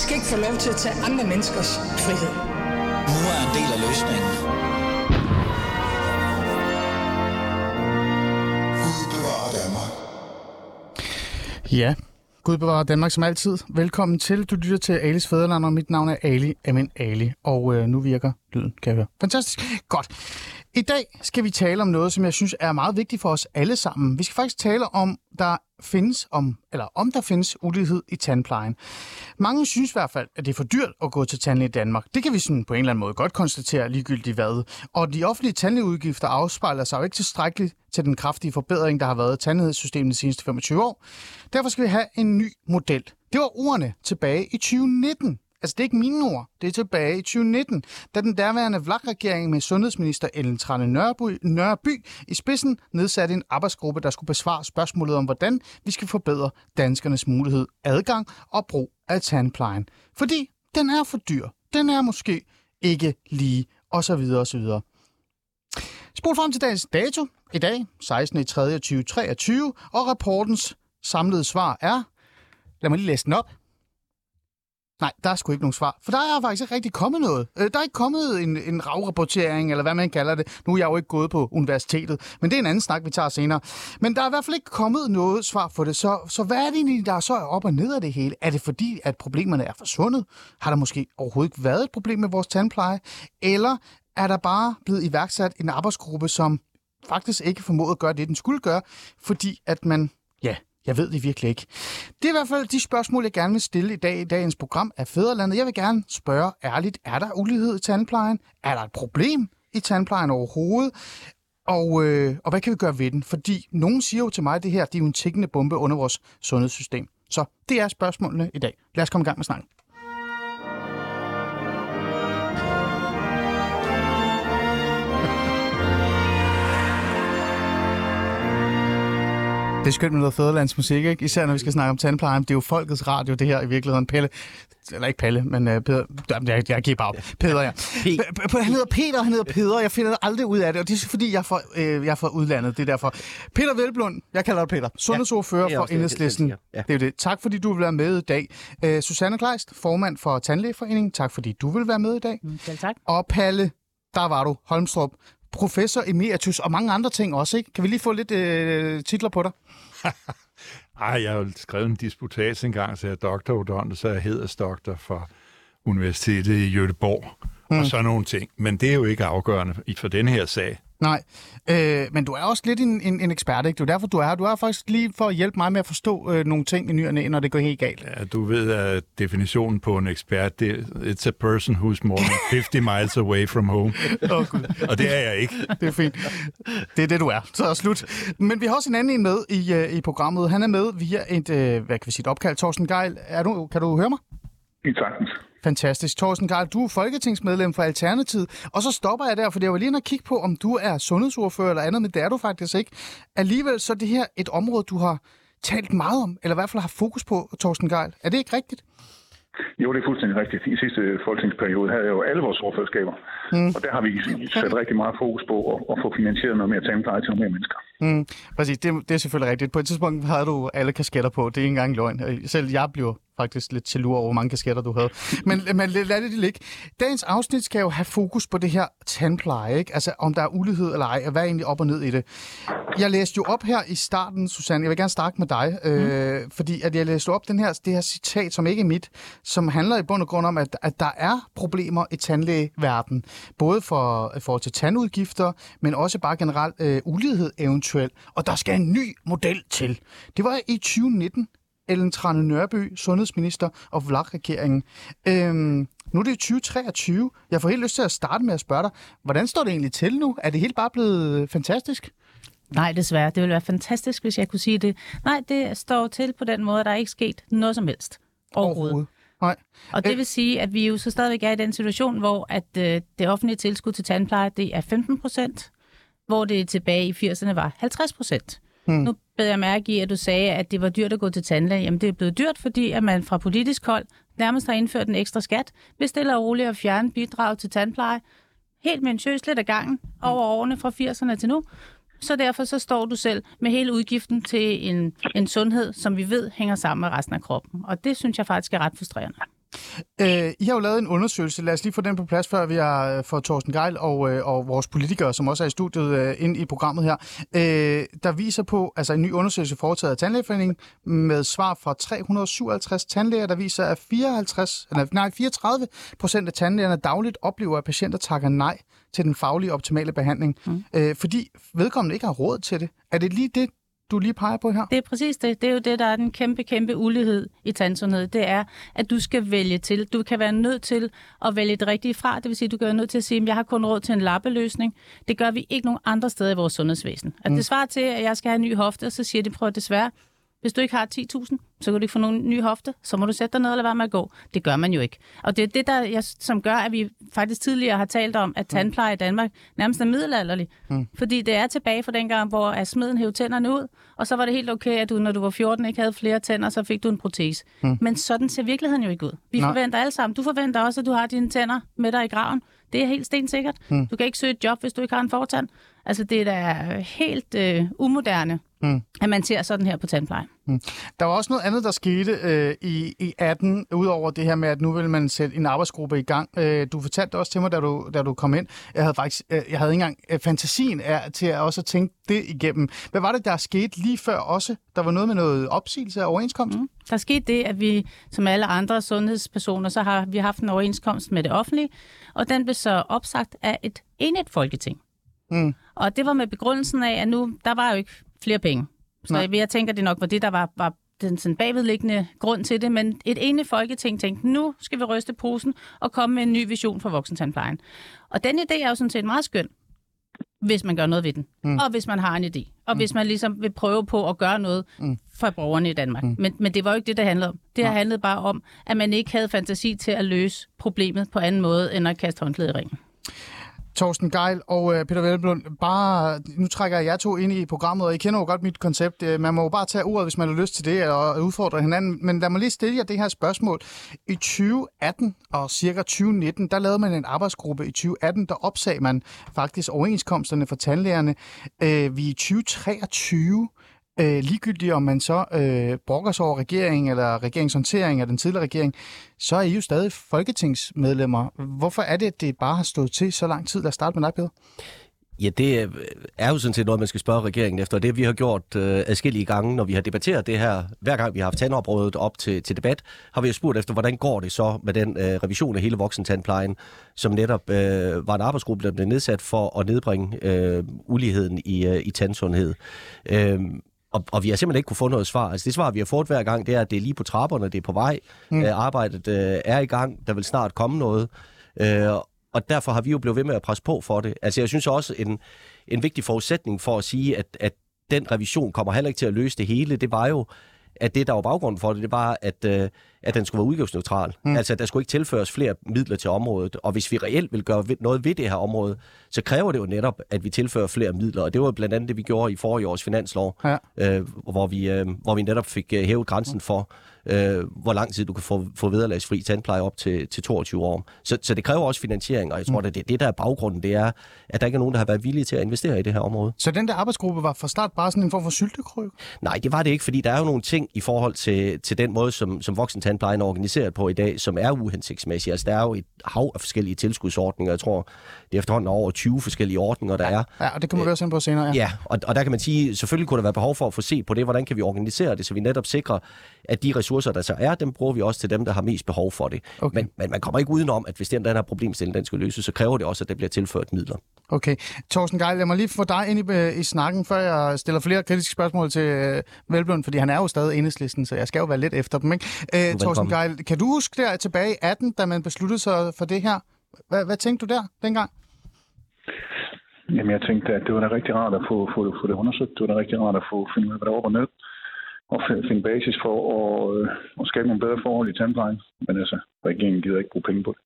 skal ikke få lov til at tage andre menneskers frihed. Nu er en del af løsningen. Ja, Gud bevarer Danmark som altid. Velkommen til. Du lytter til Alis Fæderland, og mit navn er Ali Amin Ali. Og øh, nu virker lyden, kan jeg høre. Fantastisk. Godt. I dag skal vi tale om noget, som jeg synes er meget vigtigt for os alle sammen. Vi skal faktisk tale om, der findes om, eller om der findes ulighed i tandplejen. Mange synes i hvert fald, at det er for dyrt at gå til tandlæge i Danmark. Det kan vi sådan på en eller anden måde godt konstatere ligegyldigt hvad. Og de offentlige tandlægeudgifter afspejler sig jo ikke tilstrækkeligt til den kraftige forbedring, der har været i tandhedssystemet de seneste 25 år. Derfor skal vi have en ny model. Det var ordene tilbage i 2019. Altså, det er ikke mine ord. Det er tilbage i 2019, da den derværende VLAG-regering med sundhedsminister Ellen Trane Nørby, Nørby i spidsen nedsatte en arbejdsgruppe, der skulle besvare spørgsmålet om, hvordan vi skal forbedre danskernes mulighed, adgang og brug af tandplejen. Fordi den er for dyr. Den er måske ikke lige, og så videre og så videre. Spol frem til dagens dato, i dag, 16. 3. 2023, og rapportens samlede svar er, lad mig lige læse den op, Nej, der er sgu ikke nogen svar. For der er faktisk ikke rigtig kommet noget. Øh, der er ikke kommet en, en ravrapportering, eller hvad man kalder det. Nu er jeg jo ikke gået på universitetet, men det er en anden snak, vi tager senere. Men der er i hvert fald ikke kommet noget svar på det. Så, så hvad er det egentlig, der er så op og ned af det hele? Er det fordi, at problemerne er forsvundet? Har der måske overhovedet ikke været et problem med vores tandpleje? Eller er der bare blevet iværksat en arbejdsgruppe, som faktisk ikke formåede at gøre det, den skulle gøre, fordi at man, jeg ved det virkelig ikke. Det er i hvert fald de spørgsmål, jeg gerne vil stille i dag i dagens program af Fæderlandet. Jeg vil gerne spørge ærligt, er der ulighed i tandplejen? Er der et problem i tandplejen overhovedet? Og, øh, og hvad kan vi gøre ved den? Fordi nogen siger jo til mig, at det her det er jo en tækkende bombe under vores sundhedssystem. Så det er spørgsmålene i dag. Lad os komme i gang med snakken. Det er skønt med noget fæderlandsmusik, ikke? Især når vi skal snakke om tandpleje. Det er jo folkets radio, det her i virkeligheden. Pelle, eller ikke Pelle, men uh, Peter. Jeg, jeg giver bare op. Peter, ja. Han hedder Peter, han hedder Peter. Jeg finder aldrig ud af det, og det er fordi, jeg er fra, øh, jeg er fra udlandet. Det er derfor. Peter Velblund, jeg kalder dig Peter. Sundhedsordfører ja, for Enhedslisten. Det, ja. det er jo det. Tak fordi du vil være med i dag. Uh, Susanne Kleist, formand for Tandlægeforeningen. Tak fordi du vil være med i dag. Mm, selv tak. Og Palle, der var du, Holmstrup, professor emeritus og mange andre ting også, ikke? Kan vi lige få lidt øh, titler på dig? Ej, jeg har jo skrevet en disputats engang, så jeg er doktoruddannet, så jeg hedder doktor for Universitetet i Göteborg, mm. og så nogle ting. Men det er jo ikke afgørende for den her sag. Nej, øh, men du er også lidt en, en, en ekspert, ikke? Det er derfor, du er her. Du er faktisk lige for at hjælpe mig med at forstå øh, nogle ting i ny og næ, når det går helt galt. Ja, du ved, at definitionen på en ekspert, det it's a person who's more than 50 miles away from home. Oh, og det er jeg ikke. Det er fint. Det er det, du er. Så er slut. Men vi har også en anden en med i, uh, i programmet. Han er med via et, uh, hvad kan vi sige, et opkald. Torsten Geil, er du, kan du høre mig? I sagtens. Fantastisk. Thorsten Karl, du er folketingsmedlem for Alternativet, og så stopper jeg der, for jeg var lige at kigge på, om du er sundhedsordfører eller andet, men det er du faktisk ikke. Alligevel så er det her et område, du har talt meget om, eller i hvert fald har fokus på, Thorsten Geil. Er det ikke rigtigt? Jo, det er fuldstændig rigtigt. I sidste folketingsperiode havde jeg jo alle vores ordførerskaber, mm. og der har vi sat rigtig meget fokus på at, at få finansieret noget mere tandpleje til nogle mere mennesker. Mm. Præcis, det, det er selvfølgelig rigtigt. På et tidspunkt havde du alle kasketter på. Det er ikke engang løgn. Selv jeg blev faktisk lidt til over, hvor mange kasketter du havde. Men, men lad det ligge. Dagens afsnit skal jo have fokus på det her tandpleje, ikke? Altså, om der er ulighed eller ej, og hvad er egentlig op og ned i det. Jeg læste jo op her i starten, Susanne, jeg vil gerne starte med dig, øh, mm. fordi at jeg læste op den her, det her citat, som ikke er mit, som handler i bund og grund om, at, at der er problemer i tandlægeverden, både for, for til tandudgifter, men også bare generelt øh, ulighed eventuelt, og der skal en ny model til. Det var i 2019, Ellen Trane Nørby, sundhedsminister og VLAG-regeringen. Øhm, nu er det 2023. Jeg får helt lyst til at starte med at spørge dig, hvordan står det egentlig til nu? Er det helt bare blevet fantastisk? Nej, desværre. Det ville være fantastisk, hvis jeg kunne sige det. Nej, det står til på den måde, at der er ikke sket noget som helst overhovedet. overhovedet. Nej. Og det vil sige, at vi jo så stadigvæk er i den situation, hvor at øh, det offentlige tilskud til tandpleje, det er 15 procent, hvor det tilbage i 80'erne var 50 procent. Hmm. Nu bed jeg mærke i, at du sagde, at det var dyrt at gå til tandlæge. Jamen, det er blevet dyrt, fordi at man fra politisk hold nærmest har indført en ekstra skat, bestiller stille og roligt at fjerne bidrag til tandpleje, helt minutiøst lidt af gangen over årene fra 80'erne til nu. Så derfor så står du selv med hele udgiften til en, en sundhed, som vi ved hænger sammen med resten af kroppen. Og det synes jeg faktisk er ret frustrerende. Øh, I har jo lavet en undersøgelse. Lad os lige få den på plads, før vi har øh, fået Thorsten Geil og, øh, og vores politikere, som også er i studiet, øh, ind i programmet her. Øh, der viser på, altså en ny undersøgelse foretaget af Tandlægeforeningen med svar fra 357 tandlæger, der viser, at 54, eller, nej, 34 procent af tandlægerne dagligt oplever, at patienter takker nej til den faglige optimale behandling, mm. øh, fordi vedkommende ikke har råd til det. Er det lige det, du lige peger på her? Det er præcis det. Det er jo det, der er den kæmpe, kæmpe ulighed i tandsundhed. Det er, at du skal vælge til. Du kan være nødt til at vælge det rigtige fra. Det vil sige, at du kan være nødt til at sige, at jeg har kun råd til en lappeløsning. Det gør vi ikke nogen andre steder i vores sundhedsvæsen. At mm. det svarer til, at jeg skal have en ny hofte, og så siger de, prøv desværre, hvis du ikke har 10.000, så kan du ikke få nogen ny hofte, så må du sætte dig ned eller være med at gå. Det gør man jo ikke. Og det er det, der, jeg, som gør, at vi faktisk tidligere har talt om, at tandpleje i Danmark nærmest er middelalderlig. Mm. Fordi det er tilbage fra dengang, hvor at smeden hævde tænderne ud, og så var det helt okay, at du, når du var 14, ikke havde flere tænder, så fik du en protese. Mm. Men sådan ser virkeligheden jo ikke ud. Vi Nej. forventer alle sammen. Du forventer også, at du har dine tænder med dig i graven. Det er helt stensikkert. Mm. Du kan ikke søge et job, hvis du ikke har en fortand. Altså, det er da helt øh, umoderne, mm. at man ser sådan her på tandpleje. Mm. Der var også noget andet, der skete øh, i, i 18, udover det her med, at nu vil man sætte en arbejdsgruppe i gang. Øh, du fortalte også til mig, da du, da du kom ind. Jeg havde faktisk øh, jeg havde ikke engang øh, fantasien af, til at også tænke det igennem. Hvad var det, der skete lige før også? Der var noget med noget opsigelse af overenskomst? Mm. Der skete det, at vi, som alle andre sundhedspersoner, så har vi haft en overenskomst med det offentlige, og den blev så opsagt af et enigt folketing. Mm. Og det var med begrundelsen af, at nu, der var jo ikke flere penge. Så Nej. jeg tænker, det nok var det, der var, var den sådan bagvedliggende grund til det, men et enigt folketing tænkte, nu skal vi ryste posen og komme med en ny vision for voksentandplejen. Og den idé er jo sådan set meget skøn, hvis man gør noget ved den. Mm. Og hvis man har en idé. Og mm. hvis man ligesom vil prøve på at gøre noget mm. for borgerne i Danmark. Mm. Men, men det var jo ikke det, det handlede om. Det ja. handlede bare om, at man ikke havde fantasi til at løse problemet på anden måde, end at kaste håndklæde i ringen. Torsten Geil og øh, Peter Velblund, bare, nu trækker jeg jer to ind i programmet, og I kender jo godt mit koncept. Øh, man må jo bare tage ordet, hvis man har lyst til det, og udfordre hinanden. Men lad mig lige stille jer det her spørgsmål. I 2018 og cirka 2019, der lavede man en arbejdsgruppe. I 2018, der opsag man faktisk overenskomsterne for tandlægerne. Øh, vi er i 2023 øh, ligegyldigt om man så øh, brokker sig over regeringen eller regeringshåndtering af den tidligere regering, så er I jo stadig folketingsmedlemmer. Hvorfor er det, at det bare har stået til så lang tid? Lad os starte med dig, Peter. Ja, det øh, er jo sådan set noget, man skal spørge regeringen efter. Det vi har gjort øh, adskillige gange, når vi har debatteret det her. Hver gang vi har haft tandoprådet op til, til debat, har vi jo spurgt efter, hvordan går det så med den øh, revision af hele voksentandplejen, som netop øh, var en arbejdsgruppe, der blev nedsat for at nedbringe øh, uligheden i, øh, i tandsundhed. Øh, og, og vi har simpelthen ikke kunne få noget svar. Altså det svar, vi har fået hver gang, det er, at det er lige på trapperne, det er på vej. Mm. Øh, arbejdet øh, er i gang, der vil snart komme noget. Øh, og derfor har vi jo blevet ved med at presse på for det. Altså jeg synes også, en, en vigtig forudsætning for at sige, at, at den revision kommer heller ikke til at løse det hele, det var jo, at det, der var baggrunden for det, det var, at, øh, at den skulle være udgiftsneutral. Mm. Altså, der skulle ikke tilføres flere midler til området. Og hvis vi reelt vil gøre noget ved det her område, så kræver det jo netop, at vi tilfører flere midler. Og det var blandt andet det, vi gjorde i forrige års finanslov, ja. øh, hvor, vi, øh, hvor vi netop fik øh, hævet grænsen for, øh, hvor lang tid du kan få, få vederlagsfri tandpleje op til, til 22 år. Så, så det kræver også finansiering, og jeg tror, mm. at det, det der er baggrunden, det er, at der ikke er nogen, der har været villige til at investere i det her område. Så den der arbejdsgruppe var fra start bare sådan en form for syltekryg? Nej, det var det ikke, fordi der er jo nogle ting i forhold til, til den måde, som, som voksentandplejen er organiseret på i dag, som er uhensigtsmæssige. Altså, der er jo et hav af forskellige tilskudsordninger. Jeg tror, det er efterhånden over 20 forskellige ordninger, der ja, er. Ja, og det kommer vi også ind på senere. Ja, ja og, og der kan man sige, selvfølgelig kunne der være behov for at få se på det, hvordan kan vi organisere det, så vi netop sikrer, at de ressourcer, der så er, dem bruger vi også til dem, der har mest behov for det. Okay. Men, men man kommer ikke udenom, at hvis den, den her problemstilling den skal løses, så kræver det også, at der bliver tilført midler. Okay. Torsten Geil, lad mig lige få dig ind i, øh, i snakken, før jeg stiller flere kritiske spørgsmål til øh, Velblund, fordi han er jo stadig enhedslisten, så jeg skal jo være lidt efter dem. Ikke? Øh, Torsten Geil, kan du huske der tilbage i 18, da man besluttede sig for det her? Hvad, hvad tænkte du der dengang? Jamen, jeg tænkte, at det var da rigtig rart at få, få, få det undersøgt. Det var da rigtig rart at få finde ud af, hvad der var og ned. Og finde basis for at, øh, at skabe nogle bedre forhold i tandplejen. Men altså, regeringen gider ikke bruge penge på det.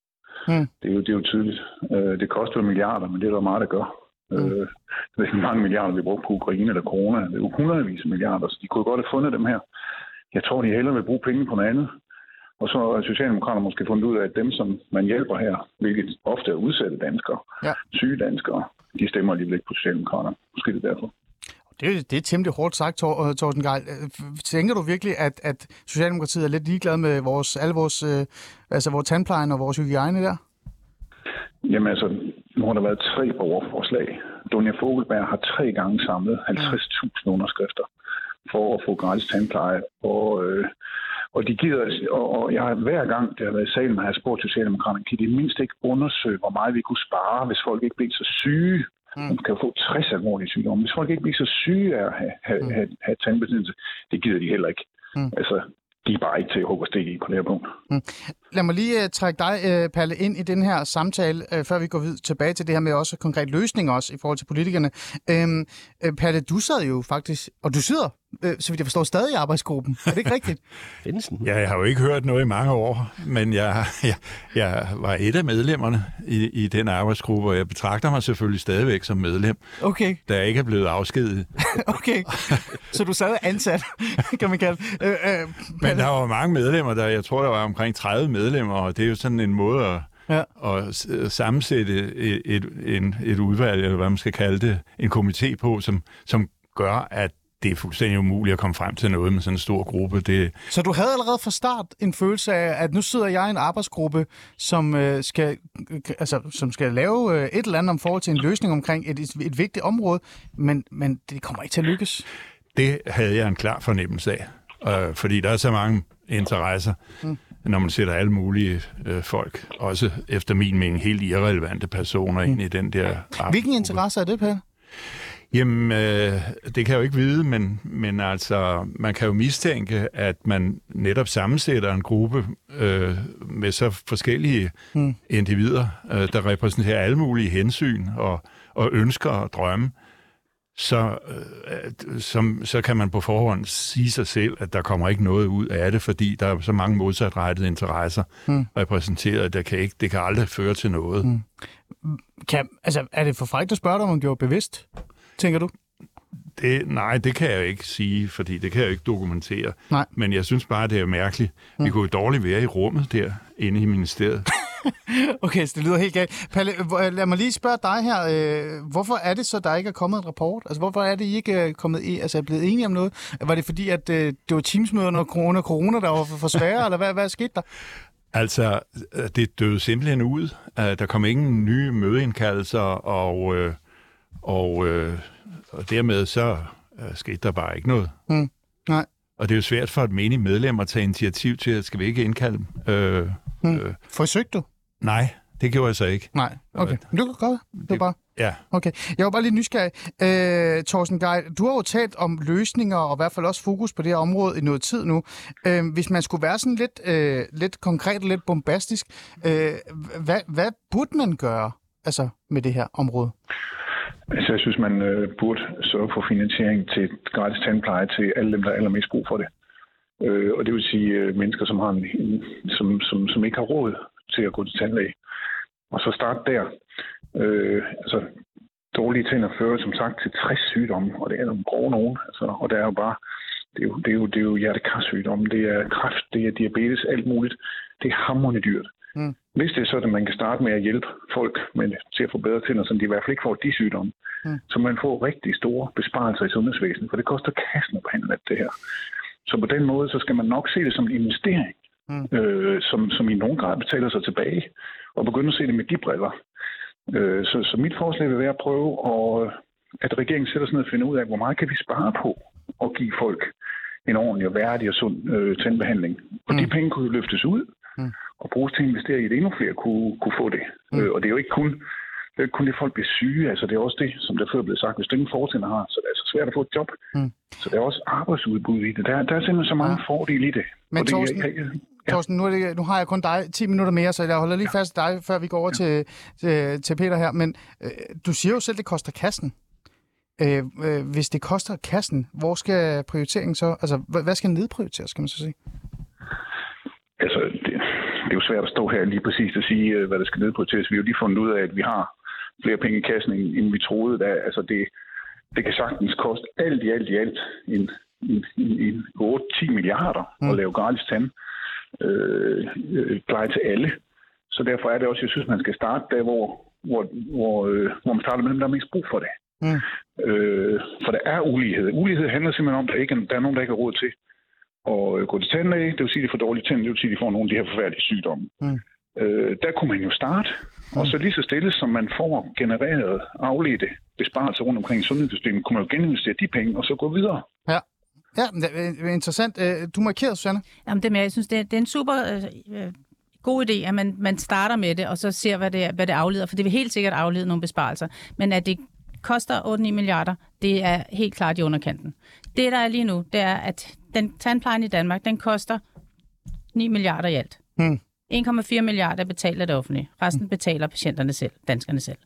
Mm. Det, er jo, det er jo tydeligt. Øh, det koster jo milliarder, men det er der meget, der gør. Mm. Øh, det er ikke mange milliarder, vi bruger på Ukraine eller corona. Det er jo hundredvis af milliarder, så de kunne godt have fundet dem her. Jeg tror, de hellere vil bruge penge på noget andet. Og så har Socialdemokraterne måske fundet ud af, at dem, som man hjælper her, hvilket ofte er udsatte danskere, ja. syge danskere, de stemmer alligevel ikke på Socialdemokraterne. Måske det er derfor. Det, det er temmelig hårdt sagt, Tor, øh, Torsten Geil. Tænker du virkelig, at, at Socialdemokratiet er lidt ligeglad med vores, alle vores, øh, altså vores tandplejen og vores hygiejne der? Jamen altså, nu har der været tre borgerforslag. Donja Fogelberg har tre gange samlet 50.000 underskrifter for at få gratis tandpleje. Og, øh, og de gider, og, og jeg har hver gang, det har været i salen, har jeg spurgt Socialdemokraterne, kan de mindst ikke undersøge, hvor meget vi kunne spare, hvis folk ikke blev så syge. Mm. Man kan få 60 alvorlige sygdomme. Hvis folk ikke bliver så syge af at have, have, mm. have, have tandbetændelse, det gider de heller ikke. Mm. Altså, de er bare ikke til at hugge stik i på det her punkt. Mm. Lad mig lige uh, trække dig, uh, Palle, ind i den her samtale, uh, før vi går videre tilbage til det her med også konkret løsning også i forhold til politikerne. Uh, uh, Palle, du sad jo faktisk, og du sidder øh, så vidt jeg forstår, stadig i arbejdsgruppen. Er det ikke rigtigt? Findes den? Ja, jeg har jo ikke hørt noget i mange år, men jeg, jeg, jeg var et af medlemmerne i, i den arbejdsgruppe, og jeg betragter mig selvfølgelig stadigvæk som medlem, okay. da jeg ikke er blevet afskediget. okay, så du sad ansat, kan man kalde øh, øh, Men der var mange medlemmer, der, jeg tror, der var omkring 30 medlemmer, og det er jo sådan en måde at, ja. at sammensætte et, et, en, et udvalg, eller hvad man skal kalde det, en komité på, som, som gør, at det er fuldstændig umuligt at komme frem til noget med sådan en stor gruppe. Det... Så du havde allerede fra start en følelse af, at nu sidder jeg i en arbejdsgruppe, som, øh, skal, altså, som skal lave øh, et eller andet om forhold til en løsning omkring et, et, et vigtigt område, men, men det kommer ikke til at lykkes? Det havde jeg en klar fornemmelse af, øh, fordi der er så mange interesser. Mm når man sætter alle mulige øh, folk, også efter min mening helt irrelevante personer, ind i den der... Hvilken interesse er det, Per? Jamen, øh, det kan jeg jo ikke vide, men, men altså, man kan jo mistænke, at man netop sammensætter en gruppe øh, med så forskellige mm. individer, øh, der repræsenterer alle mulige hensyn og, og ønsker og drømme, så, øh, som, så kan man på forhånd sige sig selv, at der kommer ikke noget ud af det, fordi der er så mange modsatrettede interesser mm. repræsenteret, der kan ikke, det kan aldrig føre til noget. Mm. Kan, altså, er det for frækt at spørge dig, om du er bevidst? tænker du? Det, nej, det kan jeg ikke sige, fordi det kan jeg ikke dokumentere. Nej. Men jeg synes bare, det er mærkeligt. Vi mm. kunne jo dårligt være i rummet der, inde i ministeriet. Okay, så det lyder helt galt. Palle, lad mig lige spørge dig her. Øh, hvorfor er det så, der ikke er kommet en rapport? Altså, hvorfor er det, I ikke er kommet i, altså, er blevet enige om noget? Var det fordi, at øh, det var teamsmøder under corona, corona, der var for svære, eller hvad, hvad skete der? Altså, det døde simpelthen ud. Der kom ingen nye mødeindkaldelser, og... Øh, og, øh, og dermed så øh, skete der bare ikke noget. Mm. Nej. Og det er jo svært for et menig medlem at tage initiativ til, at skal vi ikke indkalde dem. Øh, mm. øh. Forsøgte du? Nej, det gjorde jeg så ikke. Nej, okay. Men det kan godt. Det var bare... Ja. Okay. Jeg var bare lidt nysgerrig. Øh, Thorsten Geil, du har jo talt om løsninger, og i hvert fald også fokus på det her område i noget tid nu. Øh, hvis man skulle være sådan lidt, øh, lidt konkret og lidt bombastisk, øh, hvad, hvad burde man gøre altså, med det her område? Altså, jeg synes, man øh, burde sørge for finansiering til gratis tandpleje til alle dem, der er allermest brug for det. Øh, og det vil sige øh, mennesker, som, har en, en, som, som, som ikke har råd til at gå til tandlæge. Og så starte der. Øh, altså, dårlige tænder fører som sagt til 60 sygdomme, og det er nogle grove nogen. Altså, og der er jo bare, det er jo, det er jo, det er jo hjertekarsygdomme, det er kræft, det er diabetes, alt muligt. Det er hammerende dyrt. Mm. Hvis det er sådan, at man kan starte med at hjælpe folk med, til at få bedre tænder, så de i hvert fald ikke får de sygdomme, mm. så man får rigtig store besparelser i sundhedsvæsenet, for det koster kassen at behandle det her. Så på den måde, så skal man nok se det som en investering, mm. øh, som, som i nogen grad betaler sig tilbage, og begynde at se det med de briller. Øh, så, så mit forslag vil være at prøve, at, at regeringen sætter sig ned og finder ud af, hvor meget kan vi spare på at give folk en ordentlig og værdig og sund øh, tandbehandling. Og mm. de penge kunne løftes ud, mm. og bruges til at investere i, at endnu flere kunne, kunne få det. Mm. Øh, og det er jo ikke kun det er ikke kun det, folk bliver syge. Altså, det er også det, som der før blev sagt. Hvis du ingen fortænder har, så det er så svært at få et job. Mm. Så der er også arbejdsudbud i det. Der, der er simpelthen så mange ja. fordele i det. Men og Torsten, jeg, ja. Torsten nu, er det, nu har jeg kun dig 10 minutter mere, så jeg holder lige ja. fast dig, før vi går over ja. til, til, til Peter her. Men øh, du siger jo selv, det koster kassen. Øh, øh, hvis det koster kassen, hvor skal prioriteringen så... Altså, hvad skal nedprioriteres, kan man så sige? Altså, det, det er jo svært at stå her lige præcis og sige, øh, hvad der skal nedprioriteres. Vi har jo lige fundet ud af, at vi har flere penge i kassen, end vi troede. Der, altså, det, det kan sagtens koste alt i alt i alt en, en, en, en 8-10 milliarder mm. at lave gratis tand øh, øh, pleje til alle. Så derfor er det også, jeg synes, man skal starte der, hvor, hvor, hvor, øh, hvor man starter med dem, der er mest brug for det. Mm. Øh, for der er ulighed. Ulighed handler simpelthen om, at der, ikke, der er nogen, der ikke har råd til at gå til tandlæge. Det vil sige, at de får dårlige tænder. Det vil sige, at de får nogle af de her forfærdelige sygdomme. Mm. Øh, der kunne man jo starte. Mm. Og så lige så stille, som man får genereret afledte besparelser rundt omkring i sundhedssystemet, kunne man jo geninvestere de penge og så gå videre. Ja. Ja, det er interessant. Øh, du markerede, Susanne. Jamen, det med, jeg synes, det er, det er en super øh, god idé, at man, man starter med det, og så ser, hvad det, hvad det afleder. For det vil helt sikkert aflede nogle besparelser. Men at det koster 8-9 milliarder, det er helt klart i underkanten. Det, der er lige nu, det er, at den tandplejen i Danmark, den koster 9 milliarder i alt. Hmm. 1,4 milliarder betaler det offentlige. Resten betaler patienterne selv, danskerne selv.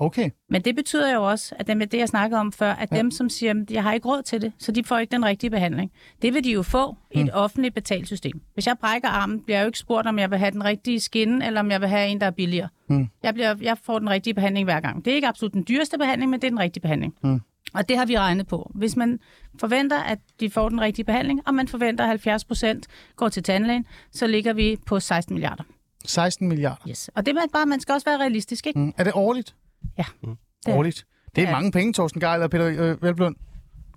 Okay. Men det betyder jo også, at dem, det jeg snakkede om før, at ja. dem, som siger, at jeg har ikke råd til det, så de får ikke den rigtige behandling. Det vil de jo få i et mm. offentligt betalsystem. Hvis jeg brækker armen, bliver jeg jo ikke spurgt, om jeg vil have den rigtige skinne, eller om jeg vil have en, der er billigere. Mm. Jeg, bliver, jeg får den rigtige behandling hver gang. Det er ikke absolut den dyreste behandling, men det er den rigtige behandling. Mm. Og det har vi regnet på. Hvis man forventer, at de får den rigtige behandling, og man forventer, at 70 procent går til tandlægen, så ligger vi på 16 milliarder. 16 milliarder? Yes. Og det er bare, man skal også være realistisk, ikke? Mm. Er det årligt? Ja. Mm. Det årligt. Det er ja. mange penge, Thorsten Geil og Peter øh, Velblund.